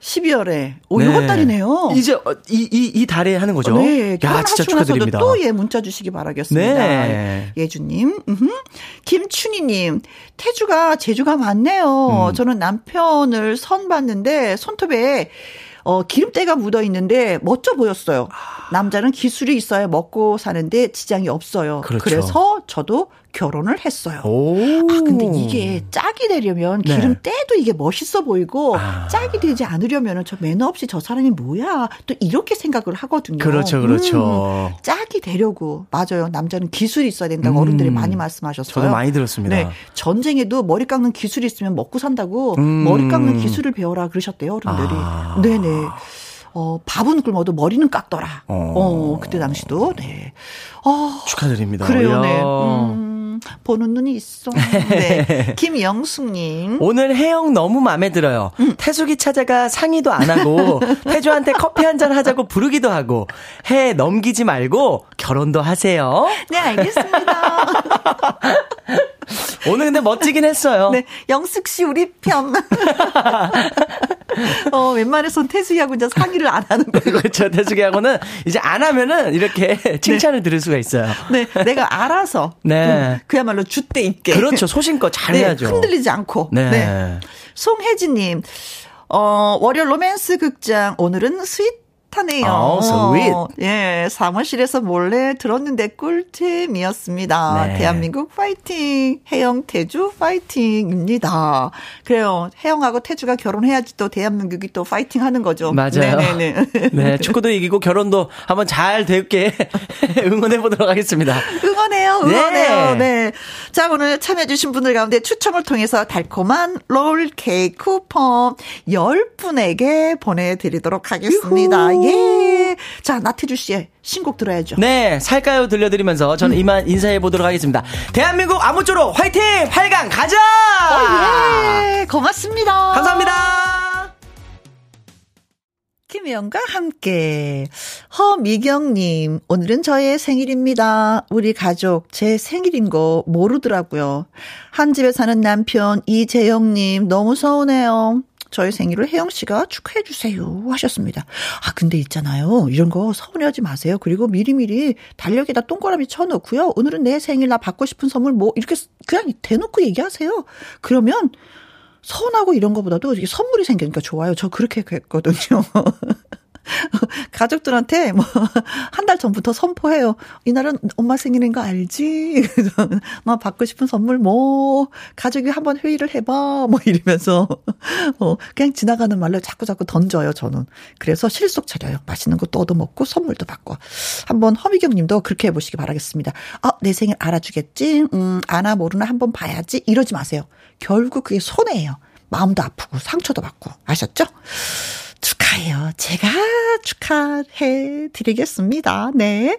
Speaker 1: 12월에. 오, 요번 달이네요.
Speaker 3: 이제 어, 이, 이, 이 달에 하는 거죠?
Speaker 1: 네,
Speaker 3: 야, 진짜 축하드립니다.
Speaker 1: 또 예, 문자 주시기 바라겠습니다.
Speaker 3: 네.
Speaker 1: 예주님, 음흠. 김춘희님, 태주가 재주가 많네요.
Speaker 3: 음.
Speaker 1: 저는 남편을 선 봤는데 손톱에 어, 기름때가 묻어 있는데 멋져 보였어요. 남자는 기술이 있어야 먹고 사는데 지장이 없어요.
Speaker 3: 그렇죠.
Speaker 1: 래서 저도 결혼을 했어요.
Speaker 3: 오.
Speaker 1: 아, 근데 이게 짝이 되려면
Speaker 3: 네.
Speaker 1: 기름 떼도 이게 멋있어 보이고
Speaker 3: 아.
Speaker 1: 짝이 되지 않으려면 저 매너 없이 저 사람이 뭐야 또 이렇게 생각을 하거든요.
Speaker 3: 그렇죠, 그렇죠.
Speaker 1: 음, 짝이 되려고 맞아요. 남자는 기술이 있어야 된다고
Speaker 3: 음.
Speaker 1: 어른들이 많이 말씀하셨어요.
Speaker 3: 저도 많이 들었습니다.
Speaker 1: 네, 전쟁에도 머리 깎는 기술이 있으면 먹고 산다고
Speaker 3: 음.
Speaker 1: 머리 깎는 기술을 배워라 그러셨대요 어른들이.
Speaker 3: 아.
Speaker 1: 네네. 어, 밥은 굶어도 머리는 깎더라.
Speaker 3: 어.
Speaker 1: 어, 그때 당시도. 네. 어,
Speaker 3: 축하드립니다.
Speaker 1: 그래요. 네. 음, 보는 눈이 있어. 네. 김영숙님.
Speaker 3: 오늘 혜영 너무 마음에 들어요.
Speaker 1: 음.
Speaker 3: 태숙이 찾아가 상의도 안 하고 태주한테 커피 한 잔 하자고 부르기도 하고 해 넘기지 말고 결혼도 하세요.
Speaker 1: 네, 알겠습니다.
Speaker 3: 오늘 근데 멋지긴 했어요.
Speaker 1: 네, 영숙 씨 우리 편. 어, 웬만해선 태수이하고 이제 상의를 안 하는 거예요.
Speaker 3: 그렇죠. 태숙이하고는 이제 안 하면은 이렇게 칭찬을 들을 수가 있어요.
Speaker 1: 네, 내가 알아서.
Speaker 3: 네.
Speaker 1: 음, 그야말로 줏대 있게.
Speaker 3: 그렇죠. 소신껏 잘
Speaker 1: 네,
Speaker 3: 해야죠.
Speaker 1: 흔들리지 않고.
Speaker 3: 네.
Speaker 1: 네. 송혜진님, 어, 월요 로맨스 극장, 오늘은 sweet 하네요.
Speaker 3: 어, sweet.
Speaker 1: 예, 사무실에서 몰래 들었는데 꿀잼이었습니다.
Speaker 3: 네.
Speaker 1: 대한민국 파이팅! 혜영, 태주 파이팅입니다. 그래요. 혜영하고 태주가 결혼해야지 또 대한민국이 또 파이팅 하는 거죠.
Speaker 3: 맞아요.
Speaker 1: 네네네.
Speaker 3: 네, 축구도 이기고 결혼도 한번 잘 되게 응원해 보도록 하겠습니다.
Speaker 1: 응원해요, 응원해요.
Speaker 3: 네.
Speaker 1: 네. 자, 오늘 참여해주신 분들 가운데 추첨을 통해서 달콤한 롤 케이크 쿠폰 10분에게 보내드리도록 하겠습니다. 예. 자, 나태주 씨의 신곡 들어야죠.
Speaker 3: 네, 살까요 들려드리면서
Speaker 1: 음.
Speaker 3: 저는 이만 인사해 보도록 하겠습니다. 대한민국 아무쪼록 화이팅! 8강 가자!
Speaker 1: 예. 고맙습니다.
Speaker 3: 감사합니다.
Speaker 1: 김혜영과 함께 허미경님 오늘은 저의 생일입니다. 우리 가족 제 생일인 거 모르더라고요. 한 집에 사는 남편 이재영님 너무 서운해요. 저의 생일을 혜영 씨가 축하해 주세요 하셨습니다. 아 근데 있잖아요 이런 거 서운해하지 마세요. 그리고 미리미리 달력에다 동그라미 쳐놓고요. 오늘은 내 생일 나 받고 싶은 선물 뭐 이렇게 그냥 대놓고 얘기하세요. 그러면 서운하고 이런 거보다도 선물이 생기니까 좋아요. 저 그렇게 했거든요. 가족들한테 뭐 한 달 전부터 선포해요. 이날은 엄마 생일인 거 알지? 나 받고 싶은 선물 뭐 가족이 한번 회의를 해봐 뭐 이러면서 어 그냥 지나가는 말로 자꾸 자꾸 던져요 저는. 그래서 실속 차려요. 맛있는 것도 얻어 먹고 선물도 받고. 한번 허미경님도 그렇게 해보시기 바라겠습니다. 아내 생일 알아주겠지? 음 아나 모르나 한번 봐야지 이러지 마세요. 결국 그게 손해예요. 마음도 아프고 상처도 받고 아셨죠? 축하해요. 제가 축하해 드리겠습니다. 네.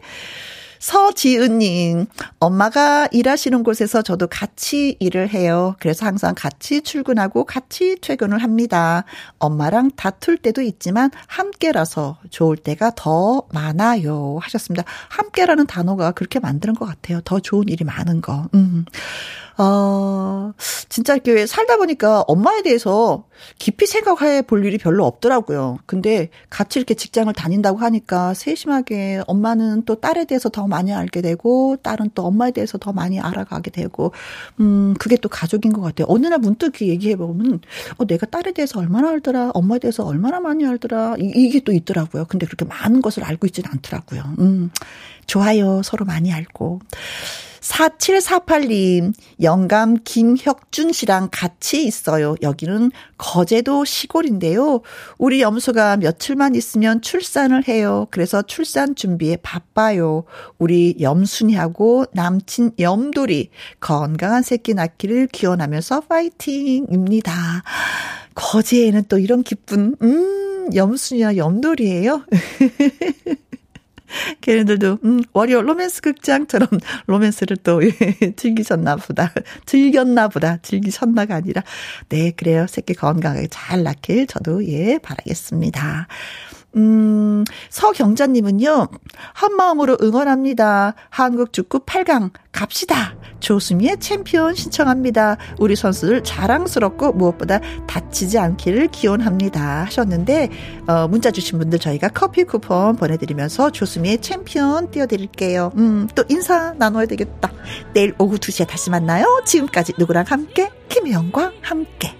Speaker 1: 서지은님, 엄마가 일하시는 곳에서 저도 같이 일을 해요. 그래서 항상 같이 출근하고 같이 퇴근을 합니다. 엄마랑 다툴 때도 있지만 함께라서 좋을 때가 더 많아요. 하셨습니다. 함께라는 단어가 그렇게 만드는 것 같아요. 더 좋은 일이 많은 거. 음. 어, 진짜 이렇게 살다 보니까 엄마에 대해서 깊이 생각해 볼 일이 별로 없더라고요. 근데 같이 이렇게 직장을 다닌다고 하니까 세심하게 엄마는 또 딸에 대해서 더 많이 알게 되고 딸은 또 엄마에 대해서 더 많이 알아가게 되고 음, 그게 또 가족인 것 같아요. 어느 날 문득 얘기해 보면 어, 내가 딸에 대해서 얼마나 알더라, 엄마에 대해서 얼마나 많이 알더라, 이, 이게 또 있더라고요. 근데 그렇게 많은 것을 알고 있지는 않더라고요. 음, 좋아요. 서로 많이 알고. 4748님, 영감 김혁준 씨랑 같이 있어요. 여기는 거제도 시골인데요. 우리 염소가 며칠만 있으면 출산을 해요. 그래서 출산 준비에 바빠요. 우리 염순이하고 남친 염돌이 건강한 새끼 낳기를 기원하면서 파이팅입니다. 거제에는 또 이런 기쁜, 음, 염순이와 염돌이에요. 걔네들도, 음, 월요 로맨스 극장처럼 로맨스를 또 즐기셨나 보다. 즐겼나 보다. 즐기셨나가 아니라. 네, 그래요. 새끼 건강하게 잘 낳길 저도 예, 바라겠습니다. 음, 서경자님은요, 한 마음으로 응원합니다. 한국 축구 8강 갑시다. 조수미의 챔피언 신청합니다. 우리 선수들 자랑스럽고 무엇보다 다치지 않기를 기원합니다. 하셨는데, 어, 문자 주신 분들 저희가 커피 쿠폰 보내드리면서 조수미의 챔피언 띄워드릴게요. 음, 또 인사 나눠야 되겠다. 내일 오후 2시에 다시 만나요. 지금까지 누구랑 함께? 김혜영과 함께.